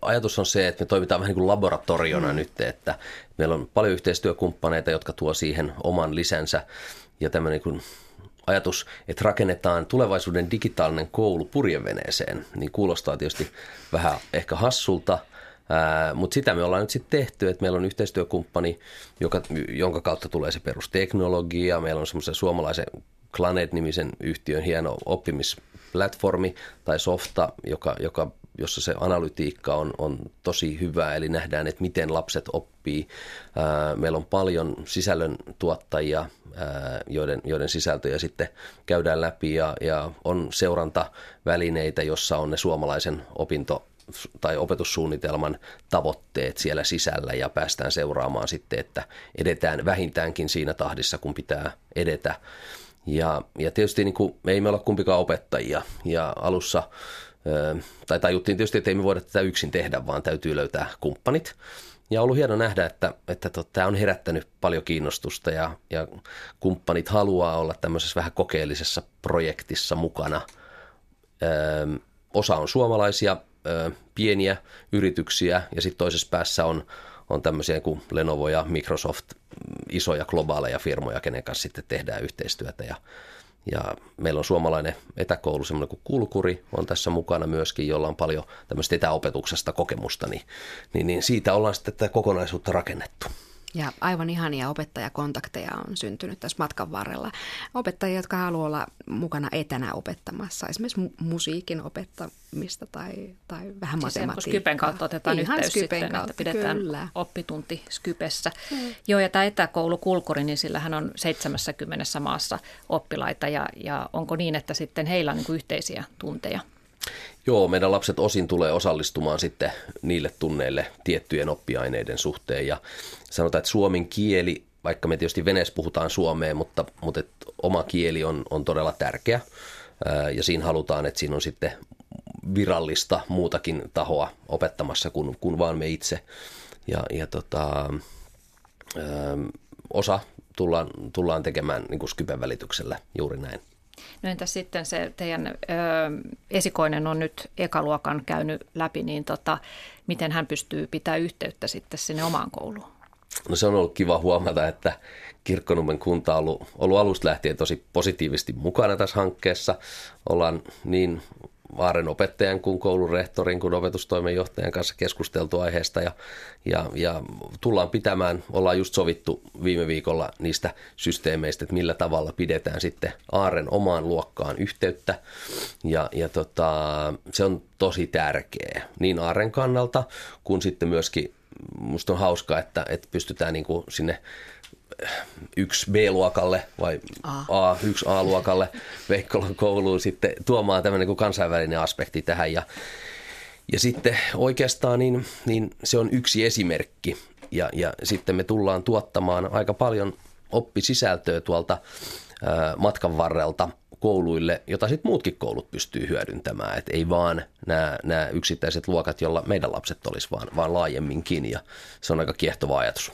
ajatus on se, että me toimitaan vähän niin kuin laboratoriona mm. nyt, että meillä on paljon yhteistyökumppaneita, jotka tuo siihen oman lisänsä ja tämmöinen niin kuin ajatus, että rakennetaan tulevaisuuden digitaalinen koulu purjeveneeseen, niin kuulostaa tietysti vähän ehkä hassulta, mutta sitä me ollaan nyt sitten tehty, että meillä on yhteistyökumppani, joka, jonka kautta tulee se perusteknologia. Meillä on semmoisen suomalaisen Clanet-nimisen yhtiön hieno oppimisplatformi tai softa, joka, joka jossa se analytiikka on, on tosi hyvä, eli nähdään, että miten lapset oppii. Meillä on paljon sisällön tuottajia, joiden, joiden sisältöjä sitten käydään läpi ja, ja on seurantavälineitä, jossa on ne suomalaisen opinto tai opetussuunnitelman tavoitteet siellä sisällä ja päästään seuraamaan sitten, että edetään vähintäänkin siinä tahdissa, kun pitää edetä. Ja, ja tietysti niin kuin, ei me olla kumpikaan opettajia ja alussa tai tajuttiin tietysti, että ei me voida tätä yksin tehdä, vaan täytyy löytää kumppanit. Ja on ollut hieno nähdä, että, että tota, tämä on herättänyt paljon kiinnostusta ja, ja kumppanit haluaa olla tämmöisessä vähän kokeellisessa projektissa mukana. Ö, osa on suomalaisia ö, pieniä yrityksiä ja sitten toisessa päässä on, on tämmöisiä kuin Lenovo ja Microsoft, isoja globaaleja firmoja, kenen kanssa sitten tehdään yhteistyötä ja ja meillä on suomalainen etäkoulu, semmoinen kuin Kulkuri, on tässä mukana myöskin, jolla on paljon tämmöistä etäopetuksesta kokemusta, niin, niin, niin siitä ollaan sitten tätä kokonaisuutta rakennettu. Ja aivan ihania opettajakontakteja on syntynyt tässä matkan varrella. Opettajia, jotka haluaa olla mukana etänä opettamassa, esimerkiksi musiikin opettamista tai, tai vähän siis matematiikkaa. Skypen kautta otetaan Ihan yhteys Skypen sitten, kautta, että pidetään kyllä. oppitunti Skypessä. Hmm. Joo, ja tämä etäkoulu Kulkuri, niin sillähän on 70 maassa oppilaita, ja, ja onko niin, että sitten heillä on niin yhteisiä tunteja? Joo, meidän lapset osin tulee osallistumaan sitten niille tunneille tiettyjen oppiaineiden suhteen ja sanotaan, että suomen kieli, vaikka me tietysti veneessä puhutaan suomea, mutta, mutta et oma kieli on, on todella tärkeä ja siinä halutaan, että siinä on sitten virallista muutakin tahoa opettamassa kuin, kuin vaan me itse. Ja, ja tota, osa tullaan, tullaan tekemään niin kuin Skypen välityksellä juuri näin. No entäs sitten se teidän ö, esikoinen on nyt ekaluokan käynyt läpi, niin tota, miten hän pystyy pitämään yhteyttä sitten sinne omaan kouluun? No se on ollut kiva huomata, että Kirkkonummen kunta on ollut, ollut alusta lähtien tosi positiivisesti mukana tässä hankkeessa. Ollaan niin Vaaren opettajan kuin koulun rehtorin kuin opetustoimenjohtajan kanssa keskusteltu aiheesta ja, ja, ja tullaan pitämään, ollaan just sovittu viime viikolla niistä systeemeistä, että millä tavalla pidetään sitten Aaren omaan luokkaan yhteyttä. Ja, ja tota, se on tosi tärkeä niin Aaren kannalta kuin sitten myöskin musta on hauskaa, että, että pystytään niin kuin sinne yksi B-luokalle vai A. A, yksi A-luokalle Veikkolan kouluun sitten tuomaan tämmöinen niin kansainvälinen aspekti tähän. Ja, ja sitten oikeastaan niin, niin se on yksi esimerkki ja, ja sitten me tullaan tuottamaan aika paljon oppisisältöä tuolta ää, matkan varrelta kouluille, jota sitten muutkin koulut pystyy hyödyntämään. Et ei vaan nämä, nämä yksittäiset luokat, joilla meidän lapset olisi, vaan, vaan laajemminkin ja se on aika kiehtova ajatus.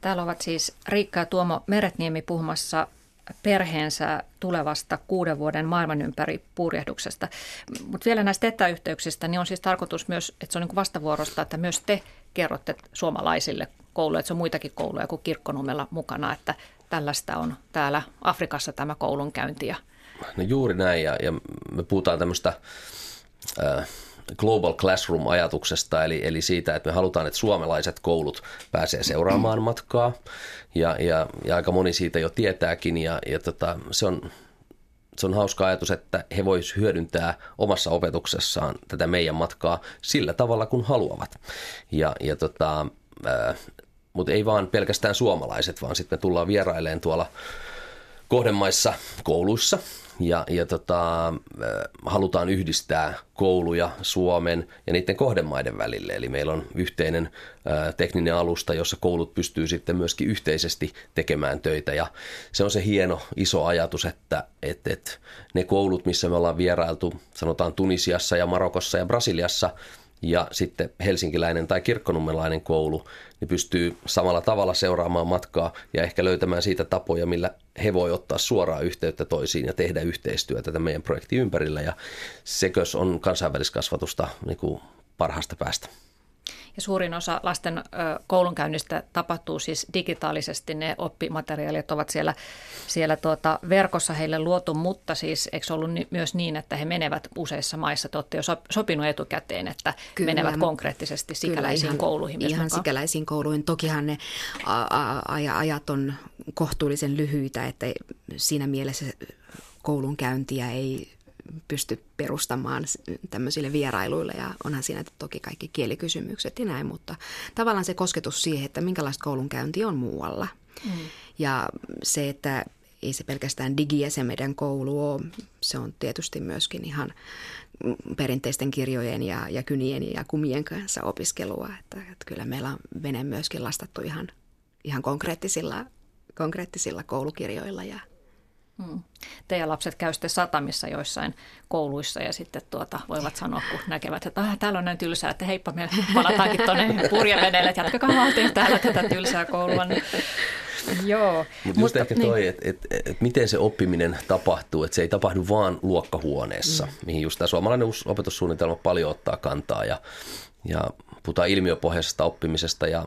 Täällä ovat siis Riikka ja Tuomo Meretniemi puhumassa perheensä tulevasta kuuden vuoden maailman ympäri purjehduksesta. Mutta vielä näistä etäyhteyksistä, niin on siis tarkoitus myös, että se on niin vastavuorosta, että myös te kerrotte suomalaisille kouluille, että se on muitakin kouluja kuin Kirkkonummella mukana, että tällaista on täällä Afrikassa tämä koulunkäynti. No juuri näin, ja, ja me puhutaan tämmöistä... Äh, Global Classroom-ajatuksesta, eli, eli siitä, että me halutaan, että suomalaiset koulut pääsee seuraamaan matkaa, ja, ja, ja aika moni siitä jo tietääkin, ja, ja tota, se on se on hauska ajatus, että he voisivat hyödyntää omassa opetuksessaan tätä meidän matkaa sillä tavalla, kun haluavat. Ja, ja tota, mutta ei vaan pelkästään suomalaiset, vaan sitten me tullaan vieraileen tuolla kohdemaissa kouluissa ja, ja tota, halutaan yhdistää kouluja Suomen ja niiden kohdemaiden välille. Eli meillä on yhteinen tekninen alusta, jossa koulut pystyy sitten myöskin yhteisesti tekemään töitä. Ja se on se hieno iso ajatus, että et, et ne koulut, missä me ollaan vierailtu, sanotaan Tunisiassa ja Marokossa ja Brasiliassa, ja sitten helsinkiläinen tai kirkkonummelainen koulu, niin pystyy samalla tavalla seuraamaan matkaa ja ehkä löytämään siitä tapoja, millä he voi ottaa suoraan yhteyttä toisiin ja tehdä yhteistyötä tämän meidän projektin ympärillä. Ja sekös on kansainväliskasvatusta niin kuin parhaasta päästä. Ja suurin osa lasten koulunkäynnistä tapahtuu siis digitaalisesti. Ne oppimateriaalit ovat siellä, siellä tuota verkossa heille luotu, mutta siis eikö ollut myös niin, että he menevät useissa maissa? Te olette jo sopinut etukäteen, että Kyllä, menevät konkreettisesti sikäläisiin ihan, kouluihin. Ihan mukaan. sikäläisiin kouluihin. Tokihan ne ajat on kohtuullisen lyhyitä, että siinä mielessä koulunkäyntiä ei pysty perustamaan tämmöisille vierailuille ja onhan siinä toki kaikki kielikysymykset ja näin, mutta tavallaan se kosketus siihen, että minkälaista koulunkäynti on muualla. Mm. Ja se, että ei se pelkästään digi se meidän koulu ole, se on tietysti myöskin ihan perinteisten kirjojen ja, ja kynien ja kumien kanssa opiskelua, että, että kyllä meillä on vene myöskin lastattu ihan, ihan konkreettisilla, konkreettisilla koulukirjoilla ja Hmm. Teidän lapset käy sitten satamissa joissain kouluissa ja sitten tuota, voivat sanoa, kun näkevät, että ah, täällä on näin tylsää, että heippa, me palataankin tuonne purjeveneelle, että jatkakaa valtion täällä tätä tylsää koulua. Niin, joo. Mut Mutta ehkä niin. toi, että et, et, miten se oppiminen tapahtuu, että se ei tapahdu vaan luokkahuoneessa, mm. mihin just tämä suomalainen opetussuunnitelma paljon ottaa kantaa ja, ja puhutaan ilmiöpohjaisesta oppimisesta ja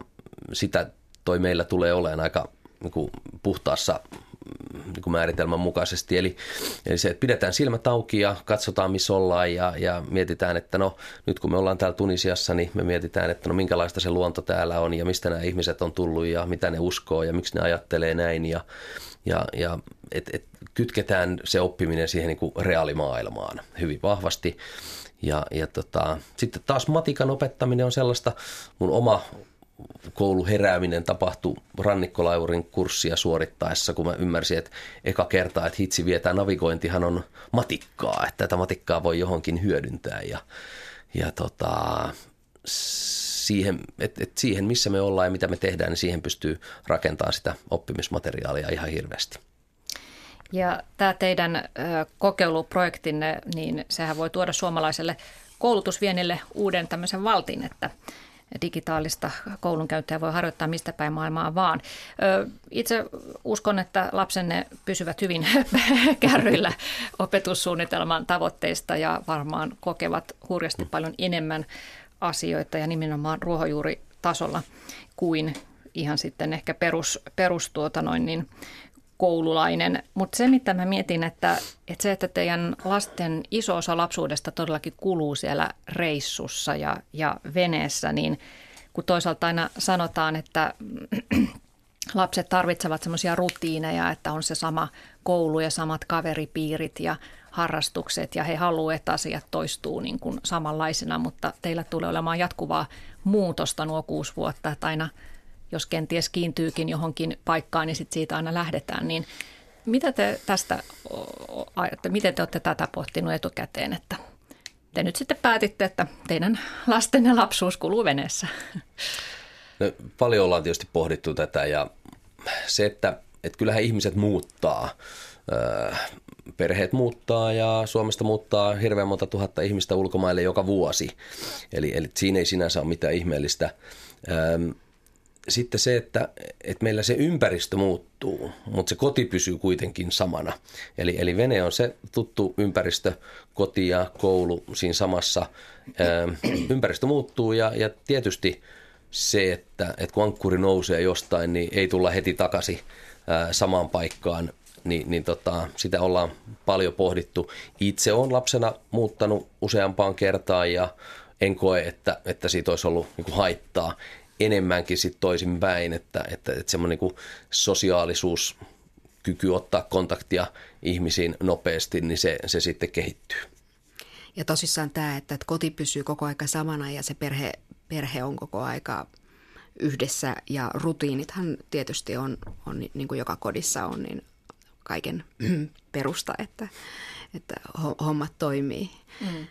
sitä toi meillä tulee olemaan aika niin kuin puhtaassa niin määritelmän mukaisesti. Eli, eli se, että pidetään silmät auki ja katsotaan, missä ollaan ja, ja mietitään, että no nyt kun me ollaan täällä Tunisiassa, niin me mietitään, että no minkälaista se luonto täällä on ja mistä nämä ihmiset on tullut ja mitä ne uskoo ja miksi ne ajattelee näin ja, ja, ja et, et kytketään se oppiminen siihen niin kuin reaalimaailmaan hyvin vahvasti. Ja, ja tota, sitten taas matikan opettaminen on sellaista, mun oma kouluherääminen tapahtui rannikkolaivurin kurssia suorittaessa, kun mä ymmärsin, että eka kertaa, että hitsi vietää navigointihan on matikkaa, että tätä matikkaa voi johonkin hyödyntää ja, ja tota, siihen, et, et siihen, missä me ollaan ja mitä me tehdään, niin siihen pystyy rakentamaan sitä oppimismateriaalia ihan hirveästi. Ja tämä teidän kokeiluprojektinne, niin sehän voi tuoda suomalaiselle koulutusviennille uuden tämmöisen valtin, että digitaalista koulunkäyntiä voi harjoittaa mistä päin maailmaa vaan. Itse uskon, että lapsenne pysyvät hyvin kärryillä opetussuunnitelman tavoitteista ja varmaan kokevat hurjasti paljon enemmän asioita ja nimenomaan ruohonjuuritasolla kuin ihan sitten ehkä perus, perus tuota noin niin koululainen. Mutta se, mitä mä mietin, että, että se, että teidän lasten iso osa lapsuudesta todellakin kuluu siellä reissussa ja, ja veneessä, niin kun toisaalta aina sanotaan, että lapset tarvitsevat semmoisia rutiineja, että on se sama koulu ja samat kaveripiirit ja harrastukset ja he haluavat, että asiat toistuu niin kuin samanlaisena, mutta teillä tulee olemaan jatkuvaa muutosta nuo kuusi vuotta, että aina – jos kenties kiintyykin johonkin paikkaan, niin sit siitä aina lähdetään. Niin mitä te tästä miten te olette tätä pohtinut etukäteen, että te nyt sitten päätitte, että teidän lastenne lapsuus kuluu veneessä? No, paljon ollaan tietysti pohdittu tätä ja se, että, että kyllähän ihmiset muuttaa. Perheet muuttaa ja Suomesta muuttaa hirveän monta tuhatta ihmistä ulkomaille joka vuosi. Eli, eli siinä ei sinänsä ole mitään ihmeellistä sitten se, että, että meillä se ympäristö muuttuu, mutta se koti pysyy kuitenkin samana. Eli, eli vene on se tuttu ympäristö, koti ja koulu siinä samassa. Ää, ympäristö muuttuu ja, ja tietysti se, että, että kun ankkuri nousee jostain, niin ei tulla heti takaisin ää, samaan paikkaan, niin, niin tota, sitä ollaan paljon pohdittu. Itse olen lapsena muuttanut useampaan kertaan ja en koe, että, että siitä olisi ollut niin haittaa enemmänkin sitten toisinpäin, että, että, että semmoinen niin sosiaalisuus, kyky ottaa kontaktia ihmisiin nopeasti, niin se, se sitten kehittyy. Ja tosissaan tämä, että, että koti pysyy koko aika samana ja se perhe, perhe on koko aika yhdessä ja rutiinithan tietysti on, on niin kuin joka kodissa on, niin kaiken perusta, että, että hommat toimii. Mm.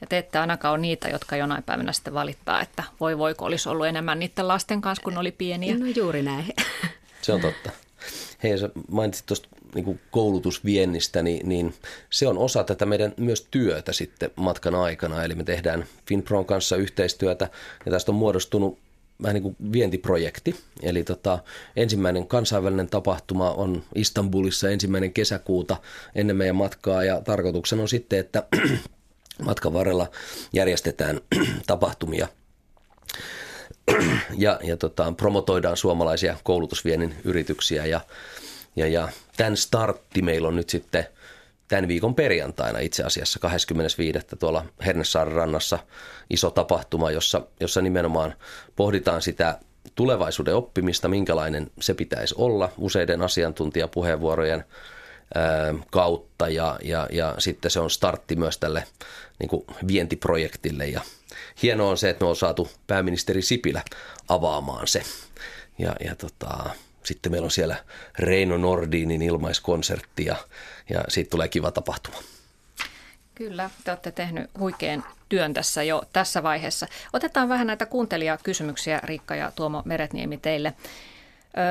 Ja te ette ainakaan ole niitä, jotka jonain päivänä sitten valittaa, että voi voiko olisi ollut enemmän niiden lasten kanssa, kun oli pieniä. No juuri näin. Se on totta. Hei, sä mainitsit tuosta niin koulutusviennistä, niin, niin se on osa tätä meidän myös työtä sitten matkan aikana. Eli me tehdään FinPron kanssa yhteistyötä ja tästä on muodostunut vähän niin kuin vientiprojekti. Eli tota, ensimmäinen kansainvälinen tapahtuma on Istanbulissa ensimmäinen kesäkuuta ennen meidän matkaa ja tarkoituksena on sitten, että matkan varrella järjestetään tapahtumia ja, ja tota, promotoidaan suomalaisia koulutusviennin yrityksiä ja, ja, ja tämän startti meillä on nyt sitten tämän viikon perjantaina itse asiassa 25. tuolla Hernesaaren rannassa iso tapahtuma, jossa, jossa nimenomaan pohditaan sitä tulevaisuuden oppimista, minkälainen se pitäisi olla useiden asiantuntijapuheenvuorojen kautta ja, ja, ja sitten se on startti myös tälle niin kuin vientiprojektille ja hienoa on se, että me on saatu pääministeri Sipilä avaamaan se ja, ja tota, sitten meillä on siellä Reino Nordinin ilmaiskonsertti ja, ja siitä tulee kiva tapahtuma. Kyllä, te olette tehnyt huikean työn tässä jo tässä vaiheessa. Otetaan vähän näitä kuuntelijakysymyksiä, Riikka ja Tuomo Meretniemi teille.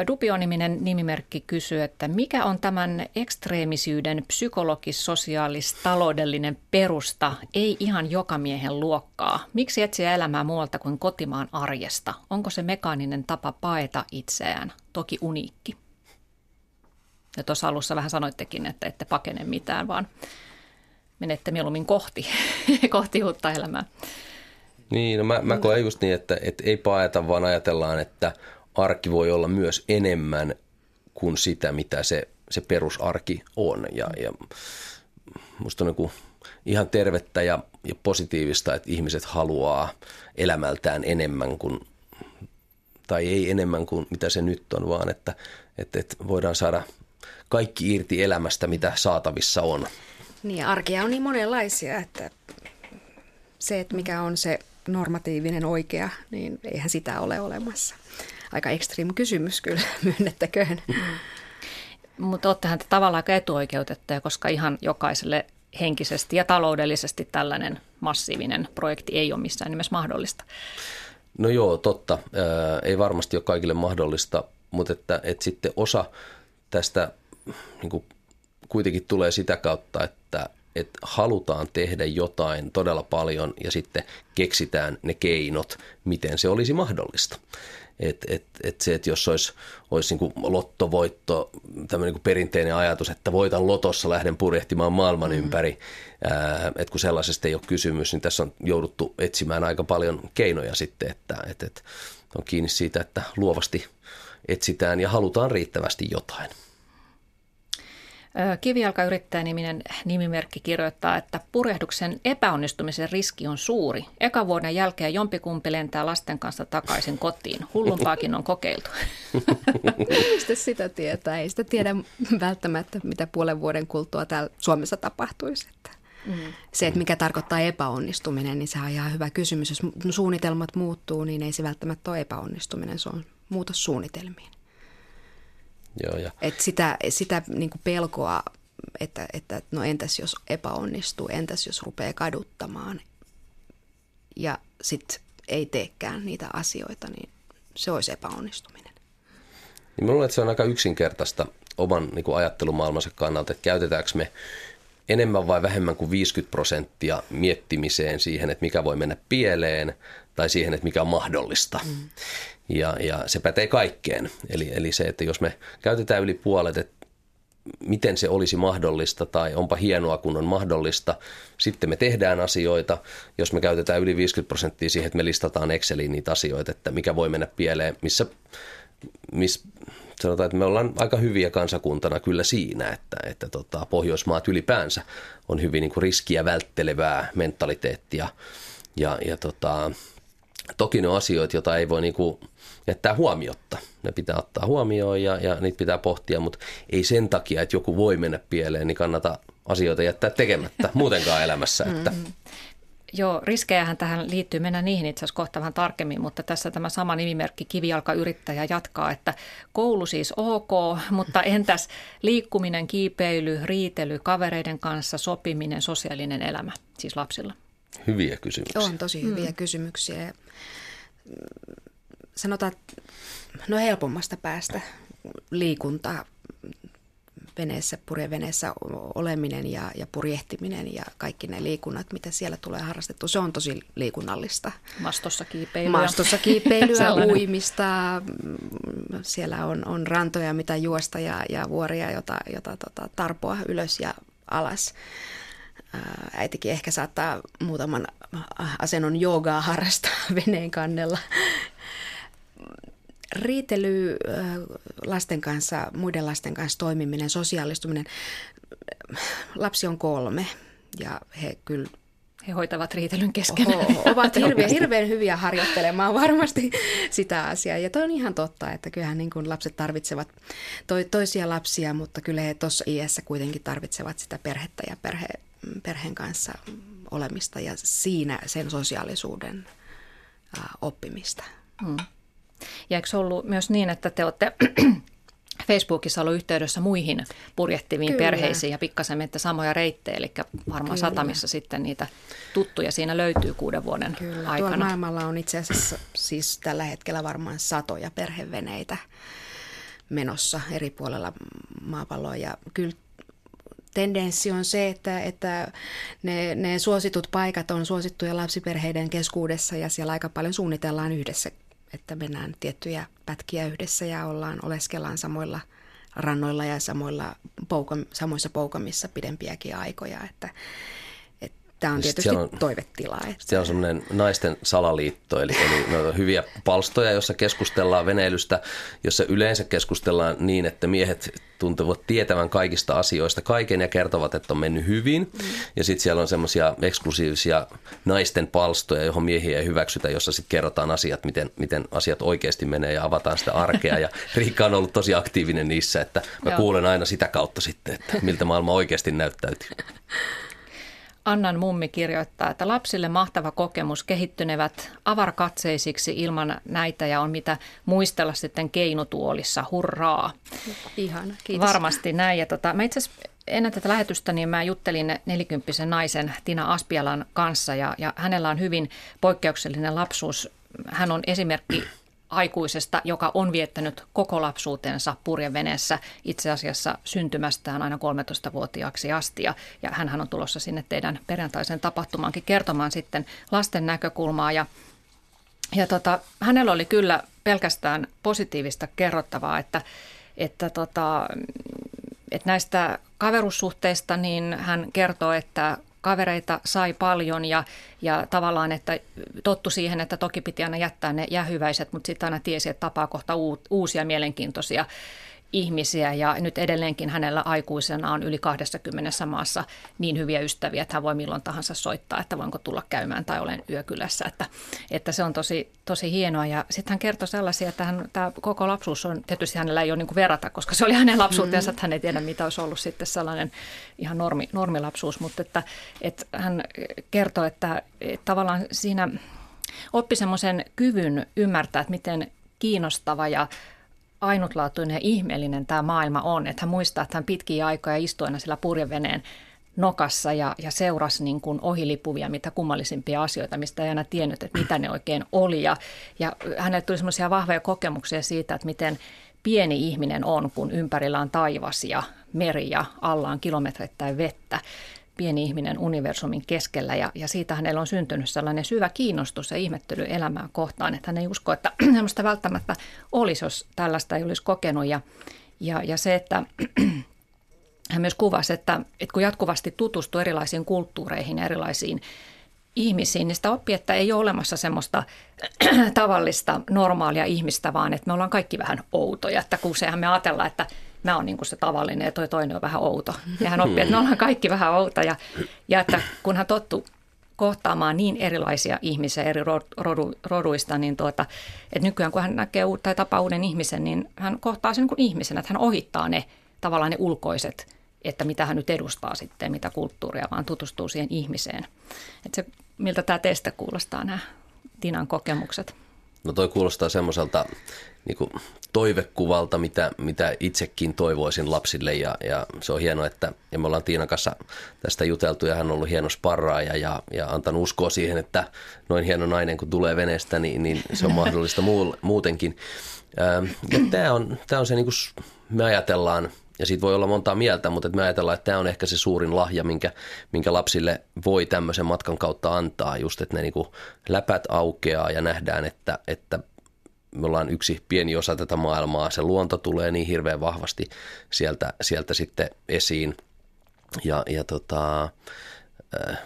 Dubioniminen nimimerkki kysyy, että mikä on tämän ekstreemisyyden psykologis, sosiaalis, taloudellinen perusta, ei ihan joka miehen luokkaa? Miksi etsiä elämää muualta kuin kotimaan arjesta? Onko se mekaaninen tapa paeta itseään? Toki uniikki. Ja tuossa alussa vähän sanoittekin, että ette pakene mitään, vaan menette mieluummin kohti, kohti uutta elämää. Niin, no mä, mä koen just niin, että, että ei paeta, vaan ajatellaan, että – arki voi olla myös enemmän kuin sitä, mitä se, se perusarki on. Ja, ja musta on niin ihan tervettä ja, ja positiivista, että ihmiset haluaa elämältään enemmän kuin, tai ei enemmän kuin mitä se nyt on, vaan että, että, että voidaan saada kaikki irti elämästä, mitä saatavissa on. Niin, arkia on niin monenlaisia, että se, että mikä on se normatiivinen oikea, niin eihän sitä ole olemassa. Aika extreme kysymys kyllä, myönnettäköön. Mutta olettehan te tavallaan aika etuoikeutettuja, koska ihan jokaiselle henkisesti ja taloudellisesti tällainen massiivinen projekti ei ole missään nimessä mahdollista. No joo, totta. Ää, ei varmasti ole kaikille mahdollista, mutta että, että sitten osa tästä niin kuin kuitenkin tulee sitä kautta, että, että halutaan tehdä jotain todella paljon ja sitten keksitään ne keinot, miten se olisi mahdollista. Et, et, et se, että jos olisi, olisi niin lottovoitto, tämmöinen niin perinteinen ajatus, että voitan lotossa, lähden purjehtimaan maailman mm. ympäri, että kun sellaisesta ei ole kysymys, niin tässä on jouduttu etsimään aika paljon keinoja sitten, että, että, että on kiinni siitä, että luovasti etsitään ja halutaan riittävästi jotain. Kivijalkayrittäjä-niminen nimimerkki kirjoittaa, että purjehduksen epäonnistumisen riski on suuri. Eka vuoden jälkeen jompikumpi lentää lasten kanssa takaisin kotiin. Hullumpaakin on kokeiltu. Mistä sitä tietää? Ei sitä tiedä välttämättä, mitä puolen vuoden kuluttua täällä Suomessa tapahtuisi. Että mm. Se, että mikä tarkoittaa epäonnistuminen, niin se on ihan hyvä kysymys. Jos suunnitelmat muuttuu, niin ei se välttämättä ole epäonnistuminen, se on muutos suunnitelmiin. Joo, ja. Et sitä sitä niin kuin pelkoa, että, että no entäs jos epäonnistuu, entäs jos rupeaa kaduttamaan ja sitten ei teekään niitä asioita, niin se olisi epäonnistuminen. Niin mä luulen, että se on aika yksinkertaista oman niin kuin ajattelumaailmansa kannalta, että käytetäänkö me enemmän vai vähemmän kuin 50 prosenttia miettimiseen siihen, että mikä voi mennä pieleen tai siihen, että mikä on mahdollista. Mm. Ja, ja se pätee kaikkeen. Eli, eli se, että jos me käytetään yli puolet, että miten se olisi mahdollista tai onpa hienoa, kun on mahdollista. Sitten me tehdään asioita. Jos me käytetään yli 50 prosenttia siihen, että me listataan Exceliin niitä asioita, että mikä voi mennä pieleen, missä, missä sanotaan, että me ollaan aika hyviä kansakuntana kyllä siinä, että, että tota, Pohjoismaat ylipäänsä on hyvin niin kuin riskiä välttelevää mentaliteettia ja, ja tota, Toki ne on asioita, joita ei voi niinku jättää huomiotta. Ne pitää ottaa huomioon ja, ja niitä pitää pohtia, mutta ei sen takia, että joku voi mennä pieleen, niin kannata asioita jättää tekemättä muutenkaan elämässä. Että. Mm-hmm. Joo, riskejähän tähän liittyy. Mennään niihin itse asiassa kohta vähän tarkemmin, mutta tässä tämä sama nimimerkki kivijalkayrittäjä jatkaa, että koulu siis ok, mutta entäs liikkuminen, kiipeily, riitely, kavereiden kanssa, sopiminen, sosiaalinen elämä, siis lapsilla? Hyviä kysymyksiä. On tosi hyviä mm. kysymyksiä. Sanotaan, että no helpommasta päästä liikunta veneessä, purjeveneessä oleminen ja, ja purjehtiminen ja kaikki ne liikunnat, mitä siellä tulee harrastettu, se on tosi liikunnallista. Mastossa kiipeilyä. Mastossa kiipeilyä, uimista. Siellä on, on rantoja, mitä juosta ja, ja vuoria, jota, jota tota, tarpoa ylös ja alas äitikin ehkä saattaa muutaman asennon joogaa harrastaa veneen kannella. Riitely lasten kanssa, muiden lasten kanssa toimiminen, sosiaalistuminen. Lapsi on kolme ja he kyllä he hoitavat riitelyn kesken. Oho, ovat hirveän, hirveän hyviä harjoittelemaan varmasti sitä asiaa. Ja toi on ihan totta, että kyllähän niin kuin lapset tarvitsevat to, toisia lapsia, mutta kyllä he tuossa iässä kuitenkin tarvitsevat sitä perhettä ja perhe, perheen kanssa olemista ja siinä sen sosiaalisuuden oppimista. Hmm. Ja eikö ollut myös niin, että te olette Facebookissa ollut yhteydessä muihin purjehtiviin Kyllä. perheisiin ja pikkasen menette samoja reittejä, eli varmaan Kyllä. satamissa sitten niitä tuttuja siinä löytyy kuuden vuoden Kyllä. aikana. Tuolla maailmalla on itse asiassa siis tällä hetkellä varmaan satoja perheveneitä menossa eri puolella maapalloa ja kyllä tendenssi on se, että, että ne, ne suositut paikat on suosittuja lapsiperheiden keskuudessa ja siellä aika paljon suunnitellaan yhdessä, että mennään tiettyjä pätkiä yhdessä ja ollaan, oleskellaan samoilla rannoilla ja samoilla pouka, samoissa poukamissa pidempiäkin aikoja, että, Tämä on tietysti on, toivetila. Että... Siellä on semmoinen naisten salaliitto, eli, eli no, hyviä palstoja, joissa keskustellaan veneilystä, jossa yleensä keskustellaan niin, että miehet tuntuvat tietävän kaikista asioista kaiken ja kertovat, että on mennyt hyvin. Mm. Ja sitten siellä on semmoisia eksklusiivisia naisten palstoja, johon miehiä ei hyväksytä, jossa sitten kerrotaan asiat, miten, miten asiat oikeasti menee ja avataan sitä arkea. Ja Riikka on ollut tosi aktiivinen niissä, että mä Joo. kuulen aina sitä kautta sitten, että miltä maailma oikeasti näyttäytyy. Annan mummi kirjoittaa, että lapsille mahtava kokemus kehittynevät avarakatseisiksi ilman näitä ja on mitä muistella sitten keinutuolissa. Hurraa! Ihana, kiitos. Varmasti näin. Ja tota, mä itse ennen tätä lähetystä niin mä juttelin nelikymppisen naisen Tina Aspialan kanssa ja, ja hänellä on hyvin poikkeuksellinen lapsuus. Hän on esimerkki aikuisesta, joka on viettänyt koko lapsuutensa purjeveneessä itse asiassa syntymästään aina 13-vuotiaaksi asti. Ja, ja hän on tulossa sinne teidän perjantaisen tapahtumaankin kertomaan sitten lasten näkökulmaa. Ja, ja tota, hänellä oli kyllä pelkästään positiivista kerrottavaa, että, että tota, että näistä kaverussuhteista niin hän kertoo, että kavereita sai paljon ja, ja tavallaan, että tottu siihen, että toki piti aina jättää ne jähyväiset, mutta sitten aina tiesi, että tapaa kohta uusia mielenkiintoisia ihmisiä ja nyt edelleenkin hänellä aikuisena on yli 20 maassa niin hyviä ystäviä, että hän voi milloin tahansa soittaa, että voinko tulla käymään tai olen yökylässä, että, että se on tosi, tosi hienoa. Ja sitten hän kertoi sellaisia, että hän, tämä koko lapsuus on, tietysti hänellä ei ole niin verrata, koska se oli hänen lapsuutensa, että hän ei tiedä mitä olisi ollut sitten sellainen ihan normi, normilapsuus, mutta että, että hän kertoi, että, että tavallaan siinä oppi semmoisen kyvyn ymmärtää, että miten kiinnostava ja ainutlaatuinen ja ihmeellinen tämä maailma on. Että hän muistaa, että hän pitkiä aikoja istui aina sillä purjeveneen nokassa ja, ja seurasi niin kuin ohilipuvia, mitä kummallisimpia asioita, mistä ei aina tiennyt, että mitä ne oikein oli. Ja, ja hänelle tuli semmoisia vahvoja kokemuksia siitä, että miten pieni ihminen on, kun ympärillä on taivas ja meri ja alla on kilometreittäin vettä pieni ihminen universumin keskellä ja, ja siitä hänellä on syntynyt sellainen syvä kiinnostus ja ihmettely elämään kohtaan, että hän ei usko, että sellaista välttämättä olisi, jos tällaista ei olisi kokenut ja, ja, ja se, että hän myös kuvasi, että, että kun jatkuvasti tutustuu erilaisiin kulttuureihin ja erilaisiin ihmisiin, niin sitä oppii, että ei ole olemassa semmoista tavallista normaalia ihmistä, vaan että me ollaan kaikki vähän outoja. Että kun sehän me ajatellaan, että mä oon niin kuin se tavallinen ja toi toinen on vähän outo. Ja hän oppii, että me ollaan kaikki vähän outa ja, ja että kun hän tottu kohtaamaan niin erilaisia ihmisiä eri rodu, roduista, niin tuota, että nykyään kun hän näkee tai tapaa uuden ihmisen, niin hän kohtaa sen niin kuin ihmisen, että hän ohittaa ne tavallaan ne ulkoiset, että mitä hän nyt edustaa sitten, mitä kulttuuria, vaan tutustuu siihen ihmiseen. Että se, miltä tämä teistä kuulostaa nämä Tinan kokemukset? No toi kuulostaa semmoiselta niin kuin toivekuvalta, mitä, mitä itsekin toivoisin lapsille ja, ja se on hienoa, että ja me ollaan Tiinan kanssa tästä juteltu ja hän on ollut hieno sparraaja ja, ja antanut uskoa siihen, että noin hieno nainen kun tulee veneestä, niin, niin se on mahdollista muu, muutenkin. Ja tämä on, tämä on se, niin kuin me ajatellaan, ja siitä voi olla montaa mieltä, mutta me ajatellaan, että tämä on ehkä se suurin lahja, minkä, minkä lapsille voi tämmöisen matkan kautta antaa, just että ne niin kuin läpät aukeaa ja nähdään, että, että me ollaan yksi pieni osa tätä maailmaa. Se luonto tulee niin hirveän vahvasti sieltä, sieltä sitten esiin. Ja, ja tota,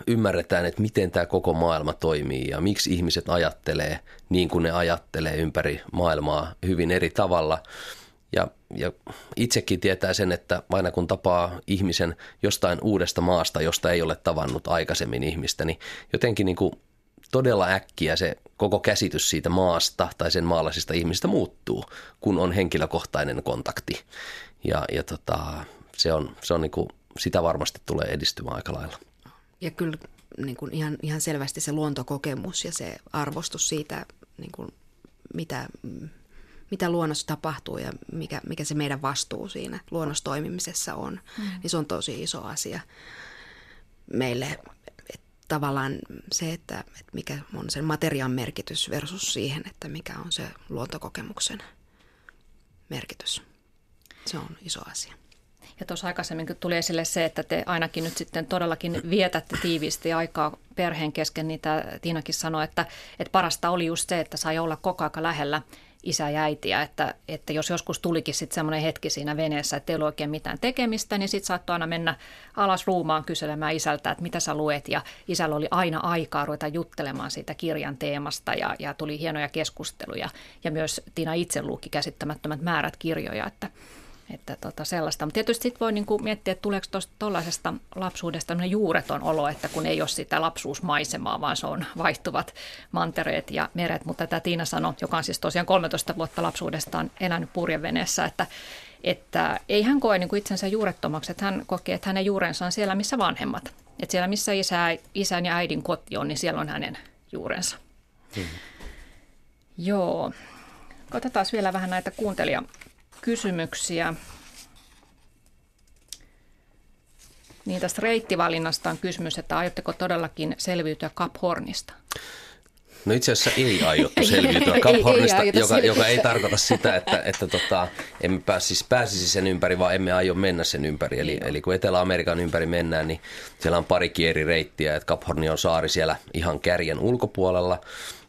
ymmärretään, että miten tämä koko maailma toimii ja miksi ihmiset ajattelee niin kuin ne ajattelee ympäri maailmaa hyvin eri tavalla. Ja, ja itsekin tietää sen, että aina kun tapaa ihmisen jostain uudesta maasta, josta ei ole tavannut aikaisemmin ihmistä, niin jotenkin niin kuin todella äkkiä se koko käsitys siitä maasta tai sen maalaisista ihmisistä muuttuu, kun on henkilökohtainen kontakti. Ja, ja tota, se on, se on niin kuin, sitä varmasti tulee edistymään aika lailla. Ja kyllä niin kuin ihan, ihan selvästi se luontokokemus ja se arvostus siitä, niin kuin mitä, mitä luonnossa tapahtuu ja mikä, mikä se meidän vastuu siinä luonnossa toimimisessa on, mm. niin se on tosi iso asia meille tavallaan se, että, että mikä on sen materiaan merkitys versus siihen, että mikä on se luontokokemuksen merkitys. Se on iso asia. Ja tuossa aikaisemmin tuli esille se, että te ainakin nyt sitten todellakin vietätte tiiviisti aikaa perheen kesken, niin Tiinakin sanoi, että, että parasta oli just se, että sai olla koko aika lähellä isä ja äitiä, että, että jos joskus tulikin sitten semmoinen hetki siinä veneessä, että ei ollut oikein mitään tekemistä, niin sitten saattoi aina mennä alas ruumaan kyselemään isältä, että mitä sä luet, ja isällä oli aina aikaa ruveta juttelemaan siitä kirjan teemasta, ja, ja tuli hienoja keskusteluja, ja myös Tiina itse luki käsittämättömät määrät kirjoja, että, Että tota sellaista. Mutta tietysti sitten voi niinku miettiä, että tuleeko tuollaisesta lapsuudesta juureton olo, että kun ei ole sitä lapsuusmaisemaa, vaan se on vaihtuvat mantereet ja meret. Mutta tämä Tiina sanoi, joka on siis tosiaan 13 vuotta lapsuudestaan elänyt purjeveneessä, että, että ei hän koe niin kuin itsensä juurettomaksi, että hän kokee, että hänen juurensa on siellä, missä vanhemmat. Että siellä, missä isä, isän ja äidin koti on, niin siellä on hänen juurensa. Hmm. Joo. Otetaan vielä vähän näitä kuuntelijakysymyksiä. Niin tästä reittivalinnasta on kysymys, että aiotteko todellakin selviytyä Cap Hornista? No itse asiassa ei aiottu selviytyä Cap Hornista, ei, ei joka, joka ei tarkoita sitä, että, että tota, emme pääsisi, pääsisi sen ympäri, vaan emme aio mennä sen ympäri. Eli, eli kun Etelä-Amerikan ympäri mennään, niin siellä on parikin eri reittiä. Että Cap Horni on saari siellä ihan kärjen ulkopuolella,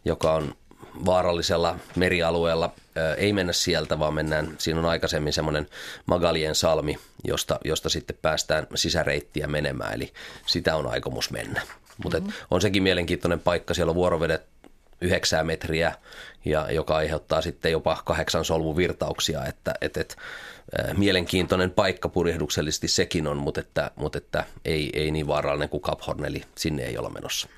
joka on vaarallisella merialueella ei mennä sieltä, vaan mennään, siinä on aikaisemmin semmoinen Magalien salmi, josta, josta sitten päästään sisäreittiä menemään, eli sitä on aikomus mennä. Mutta mm-hmm. on sekin mielenkiintoinen paikka, siellä on vuorovedet yhdeksää metriä, ja joka aiheuttaa sitten jopa kahdeksan solmuvirtauksia, että et, et, mielenkiintoinen paikka purjehduksellisesti sekin on, mutta, että, mutta että ei, ei niin vaarallinen kuin Cap Horn, eli sinne ei olla menossa.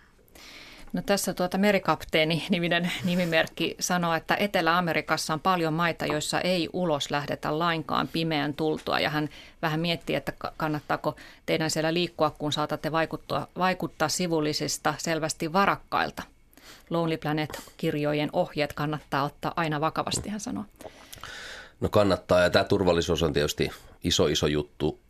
No tässä tuota merikapteeni niminen nimimerkki sanoo, että Etelä-Amerikassa on paljon maita, joissa ei ulos lähdetä lainkaan pimeän tultua. Ja hän vähän miettii, että kannattaako teidän siellä liikkua, kun saatatte vaikuttaa, vaikuttaa sivullisista selvästi varakkailta. Lonely Planet-kirjojen ohjeet kannattaa ottaa aina vakavasti, hän sanoo. No kannattaa ja tämä turvallisuus on tietysti iso iso juttu.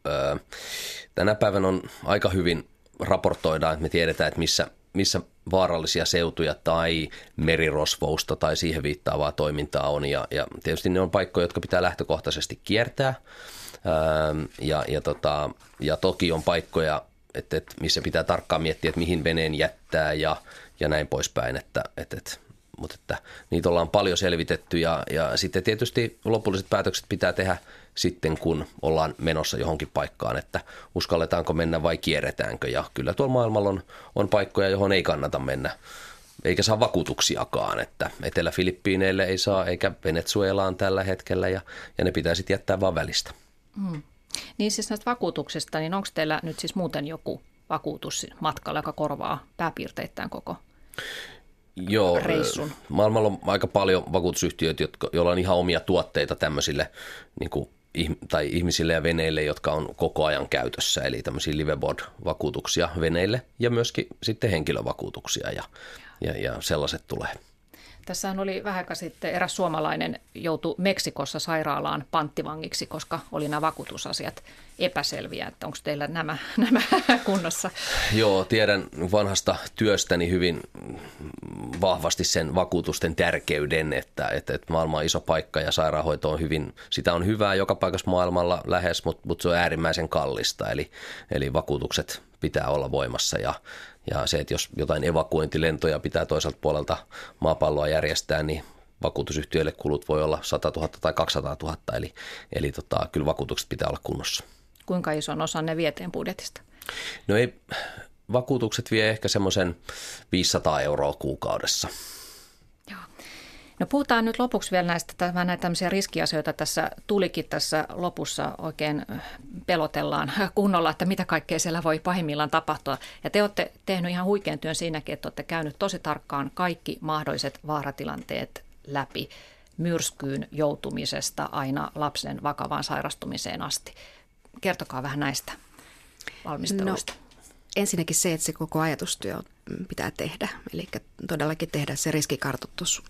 Tänä päivänä on aika hyvin raportoidaan, että me tiedetään, että missä – missä vaarallisia seutuja tai merirosvousta tai siihen viittaavaa toimintaa on. Ja, ja tietysti ne on paikkoja, jotka pitää lähtökohtaisesti kiertää. Ähm, ja, ja, tota, ja toki on paikkoja, että, että missä pitää tarkkaan miettiä, että mihin veneen jättää ja, ja näin poispäin. Että, että, että, mutta että niitä ollaan paljon selvitetty ja, ja sitten tietysti lopulliset päätökset pitää tehdä – sitten, kun ollaan menossa johonkin paikkaan, että uskalletaanko mennä vai kierretäänkö. Ja kyllä tuolla maailmalla on, on paikkoja, johon ei kannata mennä eikä saa vakuutuksiakaan, että Etelä-Filippiineille ei saa eikä Venezuelaan tällä hetkellä ja, ja ne pitää sitten jättää vaan välistä. Hmm. Niin siis näistä vakuutuksista, niin onko teillä nyt siis muuten joku vakuutus matkalla, joka korvaa pääpiirteittäin koko Joo, reissun? Maailmalla on aika paljon vakuutusyhtiöitä, jotka, joilla on ihan omia tuotteita tämmöisille niin kuin tai ihmisille ja veneille, jotka on koko ajan käytössä, eli tämmöisiä liveboard-vakuutuksia veneille ja myöskin sitten henkilövakuutuksia ja, ja, ja sellaiset tulee. Tässähän oli vähän sitten eräs suomalainen joutui Meksikossa sairaalaan panttivangiksi, koska oli nämä vakuutusasiat epäselviä, että onko teillä nämä, nämä kunnossa? Joo, tiedän vanhasta työstäni hyvin vahvasti sen vakuutusten tärkeyden, että, että, että maailma on iso paikka ja sairaanhoito on hyvin, sitä on hyvää joka paikassa maailmalla lähes, mutta, mutta se on äärimmäisen kallista, eli, eli vakuutukset pitää olla voimassa ja, ja se, että jos jotain evakuointilentoja pitää toiselta puolelta maapalloa järjestää, niin vakuutusyhtiöille kulut voi olla 100 000 tai 200 000, eli, eli tota, kyllä vakuutukset pitää olla kunnossa. Kuinka ison osan ne vieteen budjetista? No ei, vakuutukset vie ehkä semmoisen 500 euroa kuukaudessa. No puhutaan nyt lopuksi vielä näistä näitä tämmöisiä riskiasioita tässä tulikin tässä lopussa oikein pelotellaan kunnolla, että mitä kaikkea siellä voi pahimmillaan tapahtua. Ja te olette tehnyt ihan huikean työn siinäkin, että olette käynyt tosi tarkkaan kaikki mahdolliset vaaratilanteet läpi myrskyyn joutumisesta aina lapsen vakavaan sairastumiseen asti. Kertokaa vähän näistä valmisteluista. No, ensinnäkin se, että se koko ajatustyö pitää tehdä, eli todellakin tehdä se riskikartoitus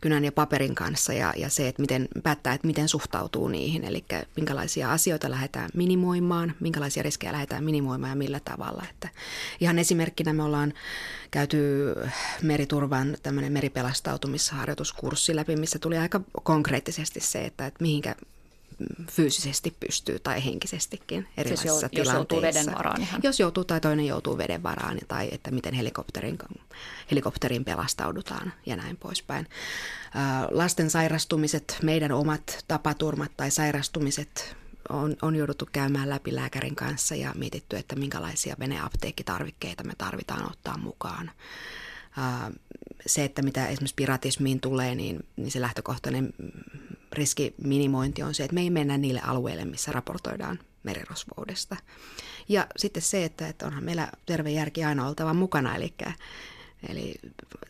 kynän ja paperin kanssa ja, ja se, että miten päättää, että miten suhtautuu niihin, eli minkälaisia asioita lähdetään minimoimaan, minkälaisia riskejä lähdetään minimoimaan ja millä tavalla. Että ihan esimerkkinä me ollaan käyty meriturvan tämmöinen meripelastautumisharjoituskurssi läpi, missä tuli aika konkreettisesti se, että, että mihinkä fyysisesti pystyy tai henkisestikin erilaisissa siis jos, tilanteissa. Jos joutuu veden varaan ihan. Jos joutuu tai toinen joutuu veden varaan tai että miten helikopterin, helikopterin pelastaudutaan ja näin poispäin. Lasten sairastumiset, meidän omat tapaturmat tai sairastumiset on, on jouduttu käymään läpi lääkärin kanssa ja mietitty, että minkälaisia veneapteekkitarvikkeita me tarvitaan ottaa mukaan. Se, että mitä esimerkiksi piratismiin tulee, niin, niin se lähtökohtainen riskiminimointi on se, että me ei mennä niille alueille, missä raportoidaan merirosvoudesta. Ja sitten se, että, että onhan meillä terve järki aina oltava mukana, eli, eli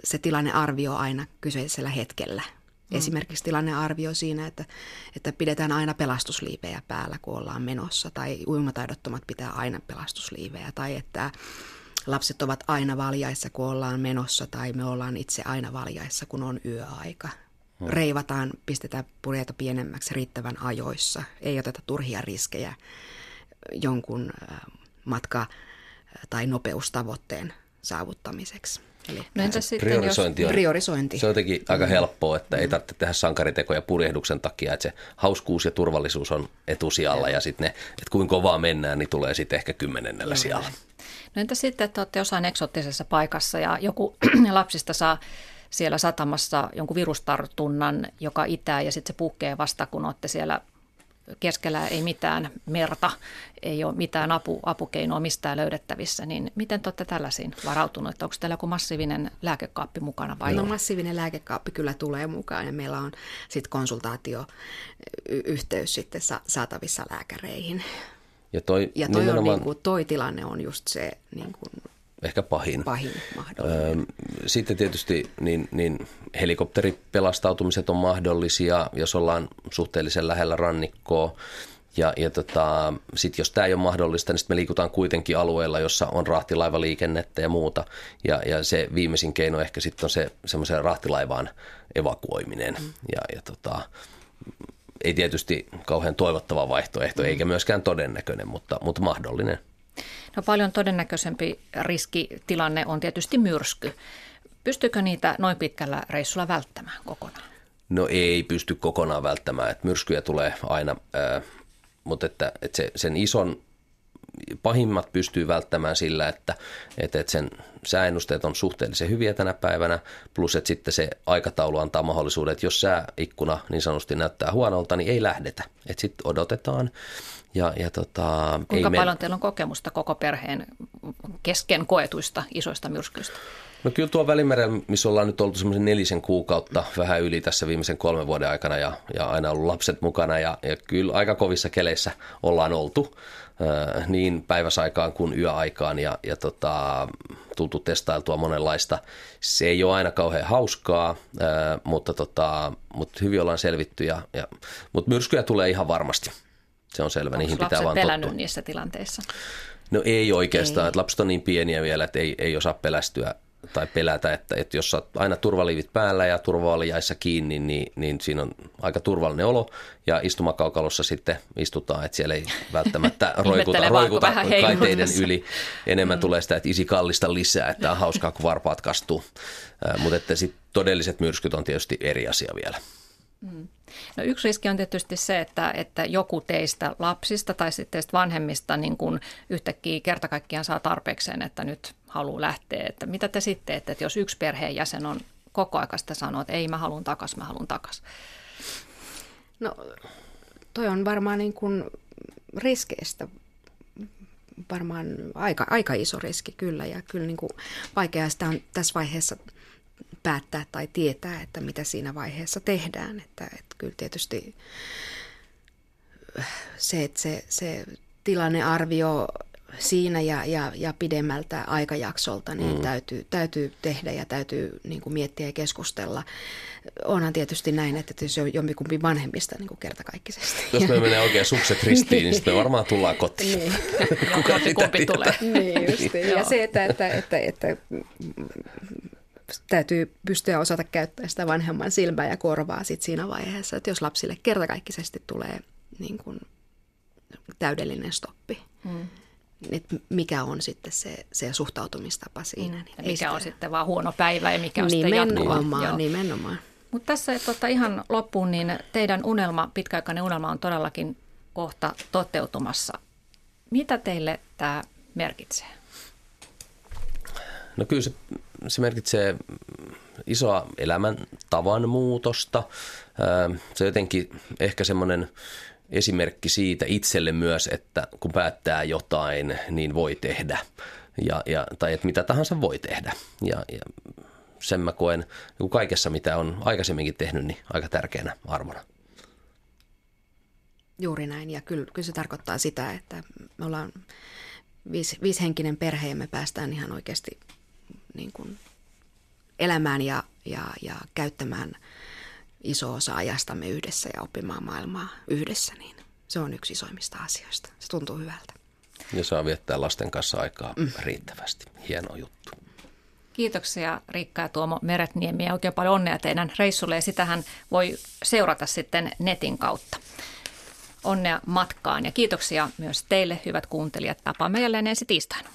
se tilannearvio aina kyseisellä hetkellä. Mm. Esimerkiksi tilannearvio siinä, että, että pidetään aina pelastusliivejä päällä, kun ollaan menossa, tai uimataidottomat pitää aina pelastusliivejä, tai että lapset ovat aina valjaissa, kun ollaan menossa, tai me ollaan itse aina valjaissa, kun on yöaika. Hmm. Reivataan, pistetään purjeita pienemmäksi riittävän ajoissa, ei oteta turhia riskejä jonkun matka- tai nopeustavoitteen saavuttamiseksi. Eli no entä sitten, priorisointi, on, priorisointi. Se on jotenkin aika mm. helppoa, että mm. ei tarvitse tehdä sankaritekoja purjehduksen takia, että se hauskuus ja turvallisuus on etusijalla ja, ja sitten ne, että kuinka kovaa mennään, niin tulee sitten ehkä kymmenennellä sijalla. No entä sitten, että olette jossain eksoottisessa paikassa ja joku lapsista saa siellä satamassa jonkun virustartunnan, joka itää ja sitten se puhkee vasta, kun olette siellä keskellä ei mitään merta, ei ole mitään apu, apukeinoa mistään löydettävissä, niin miten te olette tällaisiin varautunut? Onko teillä joku massiivinen lääkekaappi mukana vai? No massiivinen lääkekaappi kyllä tulee mukaan ja meillä on sitten konsultaatioyhteys sitten saatavissa lääkäreihin. Ja toi, ja toi, nimenomaan... on niin kuin, toi tilanne on just se niin kuin, ehkä pahin. Pahin mahdollinen. Sitten tietysti niin, niin helikopteripelastautumiset on mahdollisia, jos ollaan suhteellisen lähellä rannikkoa. Ja, ja tota, sitten jos tämä ei ole mahdollista, niin sitten me liikutaan kuitenkin alueella, jossa on rahtilaivaliikennettä ja muuta. Ja, ja se viimeisin keino ehkä sitten on se semmoisen rahtilaivaan evakuoiminen. Mm. Ja, ja tota, ei tietysti kauhean toivottava vaihtoehto, mm. eikä myöskään todennäköinen, mutta, mutta mahdollinen. No paljon todennäköisempi riskitilanne on tietysti myrsky. Pystyykö niitä noin pitkällä reissulla välttämään kokonaan? No ei pysty kokonaan välttämään, että myrskyjä tulee aina, mutta että, että se, sen ison pahimmat pystyy välttämään sillä, että, että, että sen sääennusteet on suhteellisen hyviä tänä päivänä, plus että sitten se aikataulu antaa mahdollisuuden, että jos sääikkuna niin sanotusti näyttää huonolta, niin ei lähdetä. Että sitten odotetaan ja, ja tota, Kuinka ei paljon me... teillä on kokemusta koko perheen kesken koetuista isoista myrskyistä? No kyllä tuo Välimerellä, missä ollaan nyt oltu semmoisen nelisen kuukautta vähän yli tässä viimeisen kolmen vuoden aikana ja, ja aina ollut lapset mukana ja, ja kyllä aika kovissa keleissä ollaan oltu äh, niin päiväsaikaan kuin yöaikaan ja, ja tota, tultu testailtua monenlaista. Se ei ole aina kauhean hauskaa, äh, mutta, tota, mutta hyvin ollaan selvitty, ja, ja, mutta myrskyjä tulee ihan varmasti. Se on selvä, Onko niihin pitää vaan tottua. niissä tilanteissa? No ei oikeastaan, ei. että lapset on niin pieniä vielä, että ei, ei osaa pelästyä tai pelätä, että, että jos olet aina turvaliivit päällä ja turvavaljaissa kiinni, niin, niin siinä on aika turvallinen olo. Ja istumakaukalossa sitten istutaan, että siellä ei välttämättä roikuta, roikuta kaiteiden yli. Enemmän mm. tulee sitä, että isi kallista lisää, että on hauskaa, kun varpaat kastuu. Mutta että sitten todelliset myrskyt on tietysti eri asia vielä. Mm. No yksi riski on tietysti se, että, että joku teistä lapsista tai sitten vanhemmista niin kuin yhtäkkiä kerta kaikkiaan saa tarpeekseen, että nyt haluaa lähteä. Että mitä te sitten että, jos yksi perheenjäsen on koko ajan sitä sanoo, että ei mä haluan takas, mä haluan takas? No toi on varmaan niin kuin riskeistä varmaan aika, aika iso riski kyllä ja kyllä niin kuin vaikeaa sitä on tässä vaiheessa – päättää tai tietää, että mitä siinä vaiheessa tehdään. Että, että kyllä tietysti se, että se, se tilannearvio siinä ja, ja, ja pidemmältä aikajaksolta niin mm. täytyy, täytyy tehdä ja täytyy niin kuin miettiä ja keskustella. Onhan tietysti näin, että jos on jompikumpi vanhemmista niin kuin kertakaikkisesti. Jos me menee oikein sukset ristiin, niin sitten varmaan tullaan kotiin. Niin. Kuka kumpi tulee. Niin justiin. Ja se, että, että, että, että täytyy pystyä osata käyttää sitä vanhemman silmää ja korvaa sit siinä vaiheessa, että jos lapsille kertakaikkisesti tulee niin kuin täydellinen stoppi, mm. Että mikä on sitten se, se suhtautumistapa siinä. Mm. Niin mikä sitä... on sitten vaan huono päivä ja mikä on nimenomaan, sitten jatkuva. Nimenomaan. Mutta tässä tota, ihan loppuun, niin teidän unelma, pitkäaikainen unelma on todellakin kohta toteutumassa. Mitä teille tämä merkitsee? No kyllä se, se merkitsee isoa elämäntavan muutosta. Se on jotenkin ehkä semmoinen esimerkki siitä itselle myös, että kun päättää jotain, niin voi tehdä. Ja, ja, tai että mitä tahansa voi tehdä. Ja, ja sen mä koen niin kaikessa, mitä on aikaisemminkin tehnyt, niin aika tärkeänä arvona. Juuri näin ja kyllä, kyllä se tarkoittaa sitä, että me ollaan viisi, viishenkinen perhe ja me päästään ihan oikeasti niin kuin elämään ja, ja, ja käyttämään iso osa ajastamme yhdessä ja oppimaan maailmaa yhdessä, niin se on yksi isoimmista asioista. Se tuntuu hyvältä. Ja saa viettää lasten kanssa aikaa mm. riittävästi. Hieno juttu. Kiitoksia Riikka ja Tuomo Meretniemi ja oikein paljon onnea teidän reissulle ja sitähän voi seurata sitten netin kautta. Onnea matkaan ja kiitoksia myös teille hyvät kuuntelijat. Tapaamme jälleen ensi tiistaina.